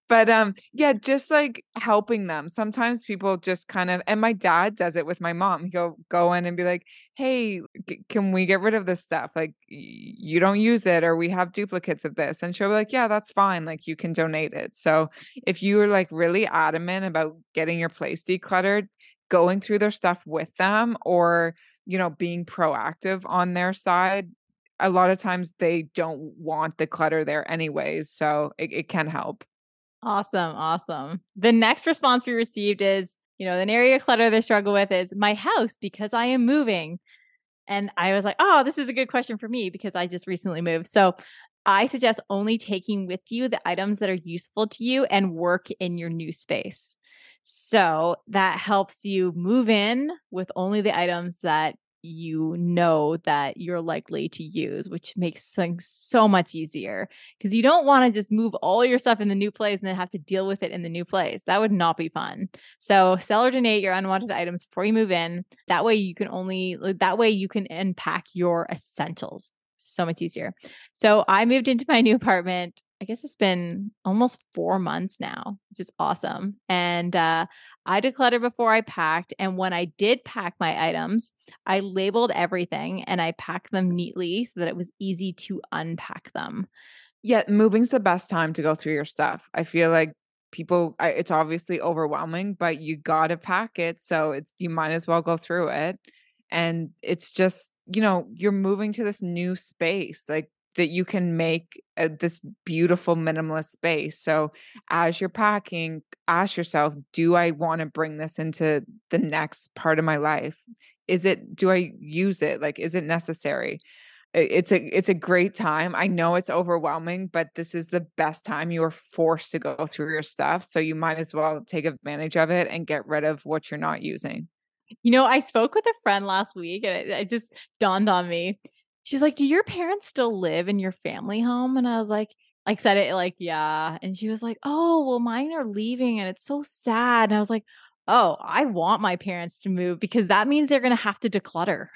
But um, yeah, just like helping them. Sometimes people just kind of, and my dad does it with my mom. He'll go in and be like, "Hey, g- can we get rid of this stuff? Like, y- you don't use it, or we have duplicates of this." And she'll be like, "Yeah, that's fine. Like, you can donate it." So if you are like really adamant about getting your place decluttered, going through their stuff with them, or you know, being proactive on their side a lot of times they don't want the clutter there anyways. So it, it can help. Awesome. Awesome. The next response we received is, you know, an area clutter they struggle with is my house because I am moving. And I was like, oh, this is a good question for me because I just recently moved. So I suggest only taking with you the items that are useful to you and work in your new space. So that helps you move in with only the items that you know that you're likely to use, which makes things so much easier because you don't want to just move all your stuff in the new place and then have to deal with it in the new place. That would not be fun. So sell or donate your unwanted items before you move in. That way you can only that way you can unpack your essentials. So much easier. So I moved into my new apartment I guess it's been almost four months now, which is awesome. And uh, I decluttered before I packed. And when I did pack my items, I labeled everything and I packed them neatly so that it was easy to unpack them. Yeah, moving's the best time to go through your stuff. I feel like people I, it's obviously overwhelming, but you got to pack it, so it's you might as well go through it. And it's just, you know, you're moving to this new space. Like that you can make a, this beautiful minimalist space. So as you're packing, ask yourself, do I want to bring this into the next part of my life? Is it do I use it? Like is it necessary? It's a it's a great time. I know it's overwhelming, but this is the best time you are forced to go through your stuff, so you might as well take advantage of it and get rid of what you're not using. You know, I spoke with a friend last week and it, it just dawned on me she's like, Do your parents still live in your family home? And I was like, like said it like, yeah. And she was like, Oh, well, mine are leaving and it's so sad. And I was like, Oh, I want my parents to move because that means they're gonna have to declutter.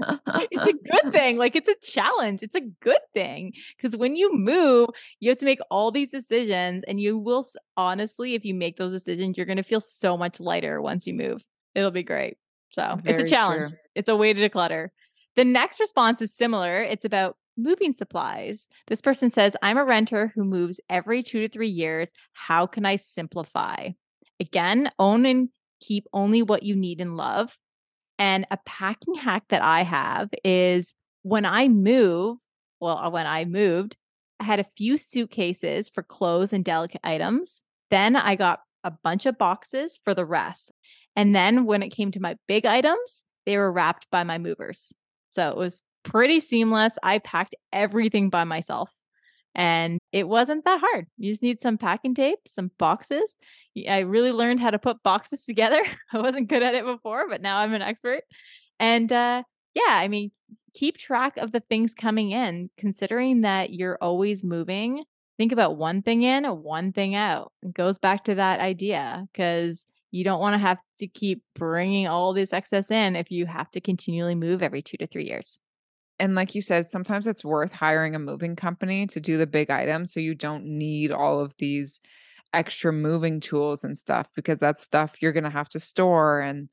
it's a good [laughs] thing. Like it's a challenge. It's a good thing because when you move, you have to make all these decisions, and you will honestly, if you make those decisions, you're going to feel so much lighter once you move. It'll be great. So Very it's a challenge. True. It's a way to declutter. The next response is similar. It's about moving supplies. This person says, I'm a renter who moves every two to three years. How can I simplify? Again, own and keep only what you need and love. And a packing hack that I have is when I move, well, uh, when I moved, I had a few suitcases for clothes and delicate items. Then I got a bunch of boxes for the rest. And then when it came to my big items, they were wrapped by my movers. So it was pretty seamless. I packed everything by myself and it wasn't that hard. You just need some packing tape, some boxes. I really learned how to put boxes [laughs] together. I wasn't good at it before, but now I'm an expert. And uh, yeah, I mean, keep track of the things coming in, considering that you're always moving. Think about one thing in, one thing out. It goes back to that idea because you don't want to have to keep bringing all this excess in if you have to continually move every two to three years. And like you said, sometimes it's worth hiring a moving company to do the big items so you don't need all of these extra moving tools and stuff because that's stuff you're going to have to store and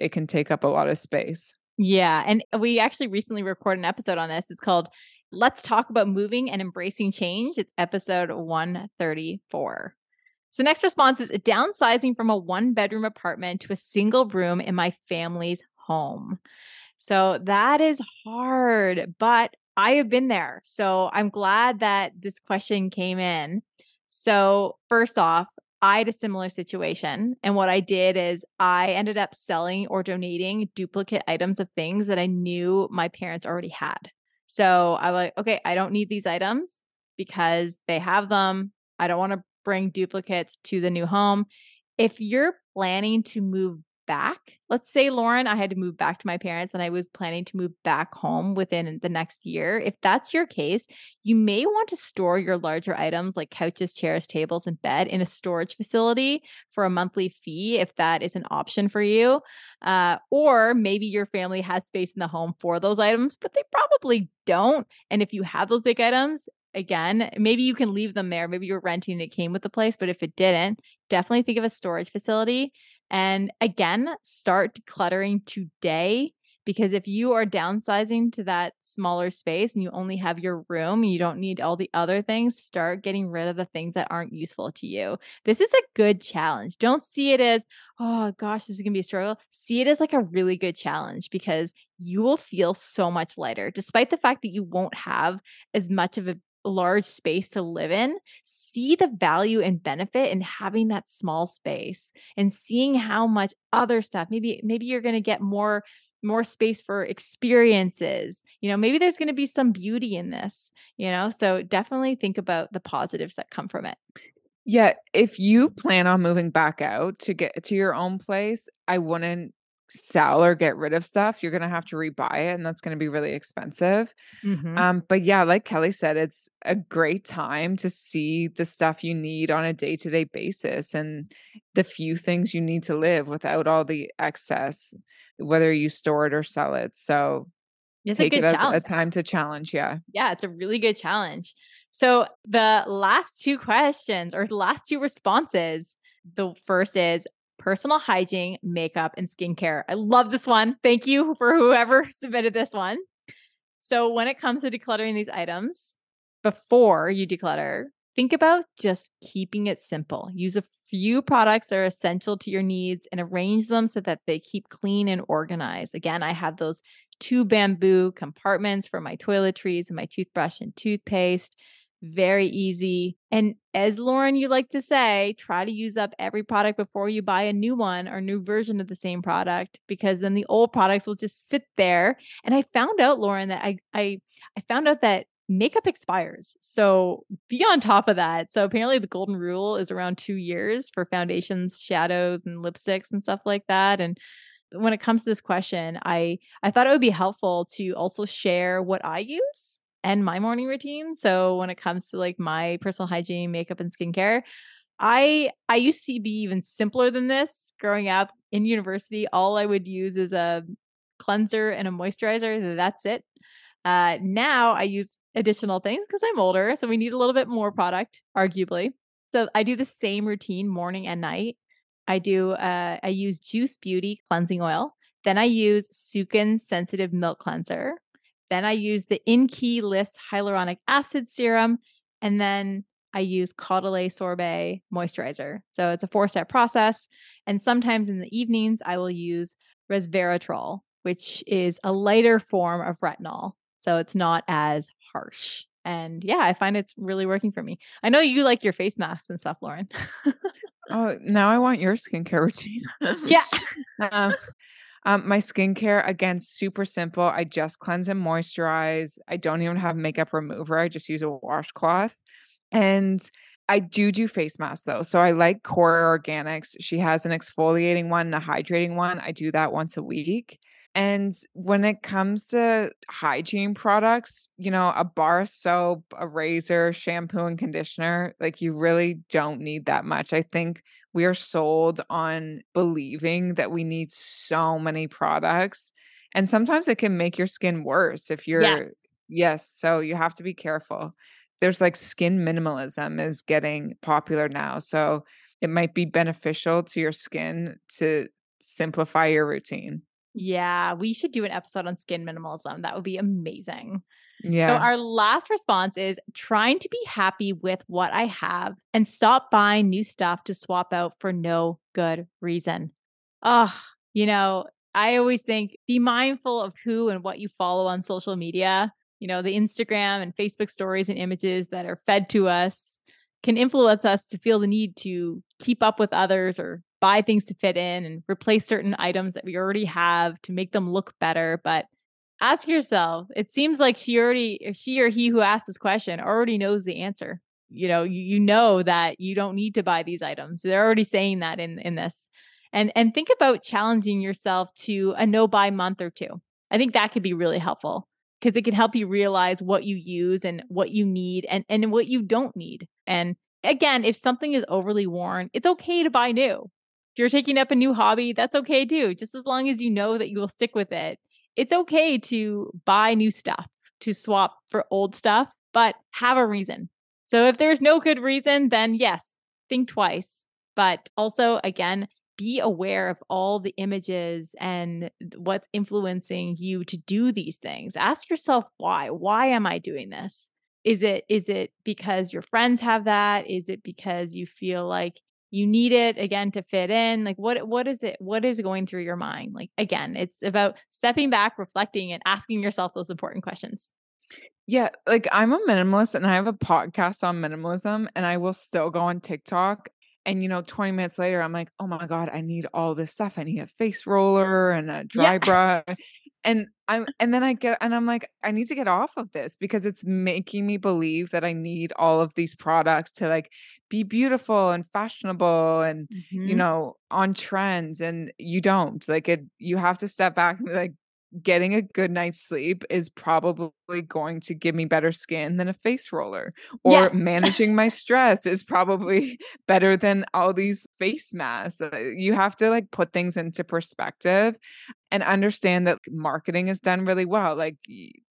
it can take up a lot of space. Yeah. And we actually recently recorded an episode on this. It's called Let's Talk About Moving and Embracing Change. It's episode 134. So, next response is downsizing from a one bedroom apartment to a single room in my family's home. So, that is hard, but I have been there. So, I'm glad that this question came in. So, first off, I had a similar situation. And what I did is I ended up selling or donating duplicate items of things that I knew my parents already had. So I was like, okay, I don't need these items because they have them. I don't want to bring duplicates to the new home. If you're planning to move back, let's say, Lauren, I had to move back to my parents and I was planning to move back home within the next year. If that's your case, you may want to store your larger items like couches, chairs, tables, and bed in a storage facility for a monthly fee if that is an option for you. Uh, or maybe your family has space in the home for those items, but they probably don't. And if you have those big items, again, maybe you can leave them there. Maybe you're renting and it came with the place, but if it didn't, definitely think of a storage facility. And again, start decluttering today because if you are downsizing to that smaller space and you only have your room and you don't need all the other things, start getting rid of the things that aren't useful to you. This is a good challenge. Don't see it as, oh gosh, this is going to be a struggle. See it as like a really good challenge because you will feel so much lighter, despite the fact that you won't have as much of a large space to live in, see the value and benefit in having that small space and seeing how much other stuff, maybe, maybe you're going to get more more space for experiences. You know, maybe there's going to be some beauty in this, you know? So definitely think about the positives that come from it. Yeah, if you plan on moving back out to get to your own place, I wouldn't sell or get rid of stuff, you're going to have to rebuy it and that's going to be really expensive. Mm-hmm. Um, but yeah, like Kelly said, it's a great time to see the stuff you need on a day to day basis and the few things you need to live without all the excess, whether you store it or sell it. So it's take it as challenge. a time to challenge. Yeah. Yeah, it's a really good challenge. So the last two questions or the last two responses The first is personal hygiene, makeup, and skincare. I love this one. Thank you for whoever [laughs] submitted this one. So, when it comes to decluttering these items, before you declutter, think about just keeping it simple. Use a few products that are essential to your needs and arrange them so that they keep clean and organized. Again, I have those two bamboo compartments for my toiletries and my toothbrush and toothpaste. Very easy. And as Lauren, you like to say, try to use up every product before you buy a new one or new version of the same product because then the old products will just sit there. And I found out, Lauren, that I I I found out that makeup expires. So be on top of that. So apparently the golden rule is around 2 years for foundations, shadows and lipsticks and stuff like that and when it comes to this question, I I thought it would be helpful to also share what I use and my morning routine. So when it comes to like my personal hygiene, makeup and skincare, I I used to be even simpler than this growing up in university. All I would use is a cleanser and a moisturizer. That's it. Uh, now I use additional things because I'm older, so we need a little bit more product, arguably. So I do the same routine morning and night. I do uh, I use Juice Beauty cleansing oil. Then I use Sukin sensitive milk cleanser. Then I use the InKey List hyaluronic acid serum. And then I use Caudalie Sorbet moisturizer. So it's a four step process. And sometimes in the evenings, I will use resveratrol, which is a lighter form of retinol. So it's not as harsh. And yeah, I find it's really working for me. I know you like your face masks and stuff, Lauren. oh, now I want your skincare [laughs] routine. [laughs] yeah. [laughs] um, um, my skincare, again, super simple. I just cleanse and moisturize. I don't even have makeup remover. I just use a washcloth. And I do do face masks though. So I like Core Organics. She has an exfoliating one and a hydrating one. I do that once a week. And when it comes to hygiene products, you know, a bar soap, a razor, shampoo, and conditioner, like you really don't need that much. I think we are sold on believing that we need so many products. And sometimes it can make your skin worse if you're, yes. yes. So you have to be careful. There's like skin minimalism is getting popular now. So it might be beneficial to your skin to simplify your routine. Yeah, we should do an episode on skin minimalism. That would be amazing. Yeah. So our last response is trying to be happy with what I have and stop buying new stuff to swap out for no good reason. Oh, you know, I always think be mindful of who and what you follow on social media. You know, the Instagram and Facebook stories and images that are fed to us can influence us to feel the need to keep up with others or buy things to fit in and replace certain items that we already have to make them look better. But ask yourself it seems like she already she or he who asked this question already knows the answer. You know you, you know that you don't need to buy these items. They're already saying that in in this. And and think about challenging yourself to a no buy month or two. I think that could be really helpful because it can help you realize what you use and what you need and and what you don't need. And again if something is overly worn it's okay to buy new. If you're taking up a new hobby that's okay too just as long as you know that you will stick with it it's okay to buy new stuff, to swap for old stuff, but have a reason. So if there's no good reason, then yes, think twice. But also, again, be aware of all the images and what's influencing you to do these things. Ask yourself why. Why am I doing this? Is it is it because your friends have that? Is it because you feel like you need it again to fit in like what what is it what is going through your mind? Like again it's about stepping back reflecting and asking yourself those important questions. Yeah like i'm a minimalist and i have a podcast on minimalism and i will still go on tiktok and you know 20 minutes later i'm like oh my god i need all this stuff. I need a face roller and a dry yeah. brush and i'm and then i get and i'm like i need to get off of this because it's making me believe that i need all of these products to like be beautiful and fashionable and mm-hmm. you know on trends and you don't like it you have to step back and be like getting a good night's sleep is probably going to give me better skin than a face roller or Yes. managing my stress is probably [laughs] better than all these face masks Uh, you have to like put things into perspective and understand that marketing is done really well like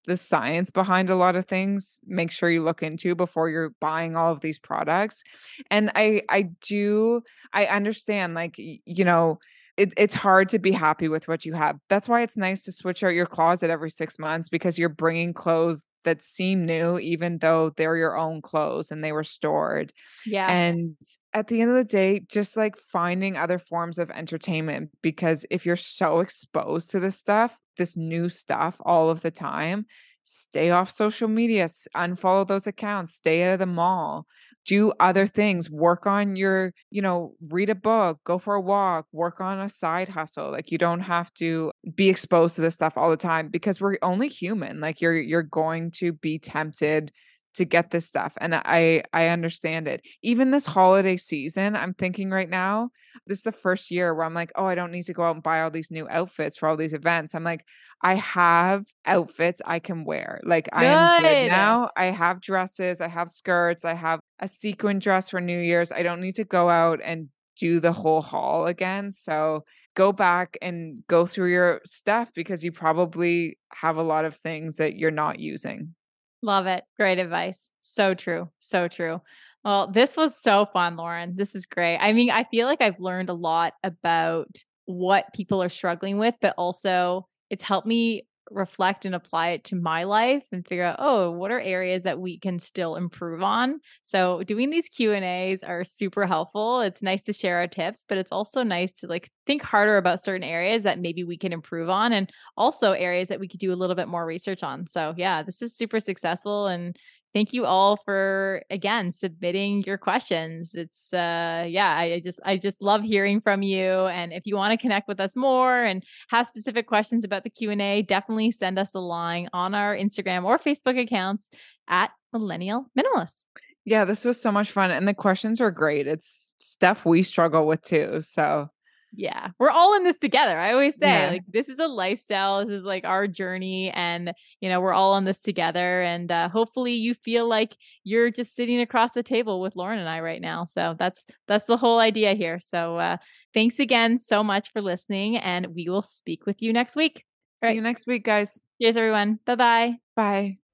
the science behind a lot of things make sure you look into before you're buying all of these products and i i do i understand like you know it, it's hard to be happy with what you have. That's why it's nice to switch out your closet every six months because you're bringing clothes that seem new, even though they're your own clothes and they were stored. Yeah. And at the end of the day, just like finding other forms of entertainment because if you're so exposed to this stuff, this new stuff all of the time, stay off social media, unfollow those accounts, stay out of the mall, do other things, work on your, you know, read a book, go for a walk, work on a side hustle. Like you don't have to be exposed to this stuff all the time because we're only human. Like you're you're going to be tempted to get this stuff and i i understand it. Even this holiday season i'm thinking right now this is the first year where i'm like oh i don't need to go out and buy all these new outfits for all these events. I'm like i have outfits i can wear. Like i am good Good. now. I have dresses i have skirts i have a sequin dress for new year's. I don't need to go out and do the whole haul again so go back and go through your stuff because you probably have a lot of things that you're not using Love it. Great advice. So true. So true. Well, this was so fun, Lauren. This is great. I mean, I feel like I've learned a lot about what people are struggling with, but also it's helped me reflect and apply it to my life and figure out, oh, what are areas that we can still improve on? So doing these Q&As are super helpful. It's nice to share our tips, but it's also nice to like think harder about certain areas that maybe we can improve on and also areas that we could do a little bit more research on. So, yeah, this is super successful and thank you all for again submitting your questions. It's uh yeah, I, just I just love hearing from you and if you want to connect with us more and have specific questions about the Q&A, definitely send us a line on our Instagram or Facebook accounts at Millennial Minimalists. Yeah, this was so much fun. And the questions are great. It's stuff we struggle with too. So, Yeah, we're all in this together. I always say, Yeah. like, this is a lifestyle. This is like our journey, and you know, we're all on this together. And uh, hopefully, you feel like you're just sitting across the table with Lauren and I right now. So that's that's the whole idea here. So uh, thanks again so much for listening, and we will speak with you next week. see Right. you next week, guys. Cheers, everyone. Bye bye. Bye.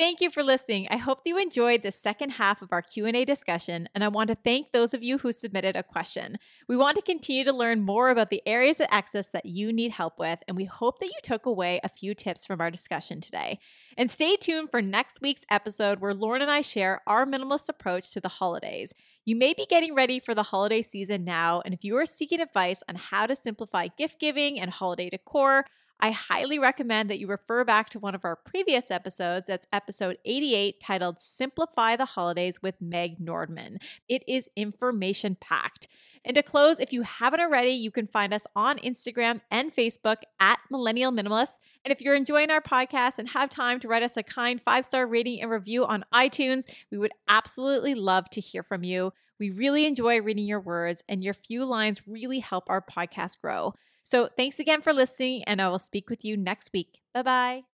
Thank you for listening. I hope you enjoyed the second half of our Q&A discussion and I want to thank those of you who submitted a question. We want to continue to learn more about the areas of access that you need help with and we hope that you took away a few tips from our discussion today. And stay tuned for next week's episode where Lauren and I share our minimalist approach to the holidays. You may be getting ready for the holiday season now and if you are seeking advice on how to simplify gift giving and holiday decor, I highly recommend that you refer back to one of our previous episodes. That's episode 88, titled Simplify the Holidays with Meg Nordman. It is information packed. And to close, if you haven't already, you can find us on Instagram and Facebook at Millennial Minimalists. And if you're enjoying our podcast and have time to write us a kind five star rating and review on iTunes, we would absolutely love to hear from you. We really enjoy reading your words, and your few lines really help our podcast grow. So thanks again for listening, and I will speak with you next week. Bye bye.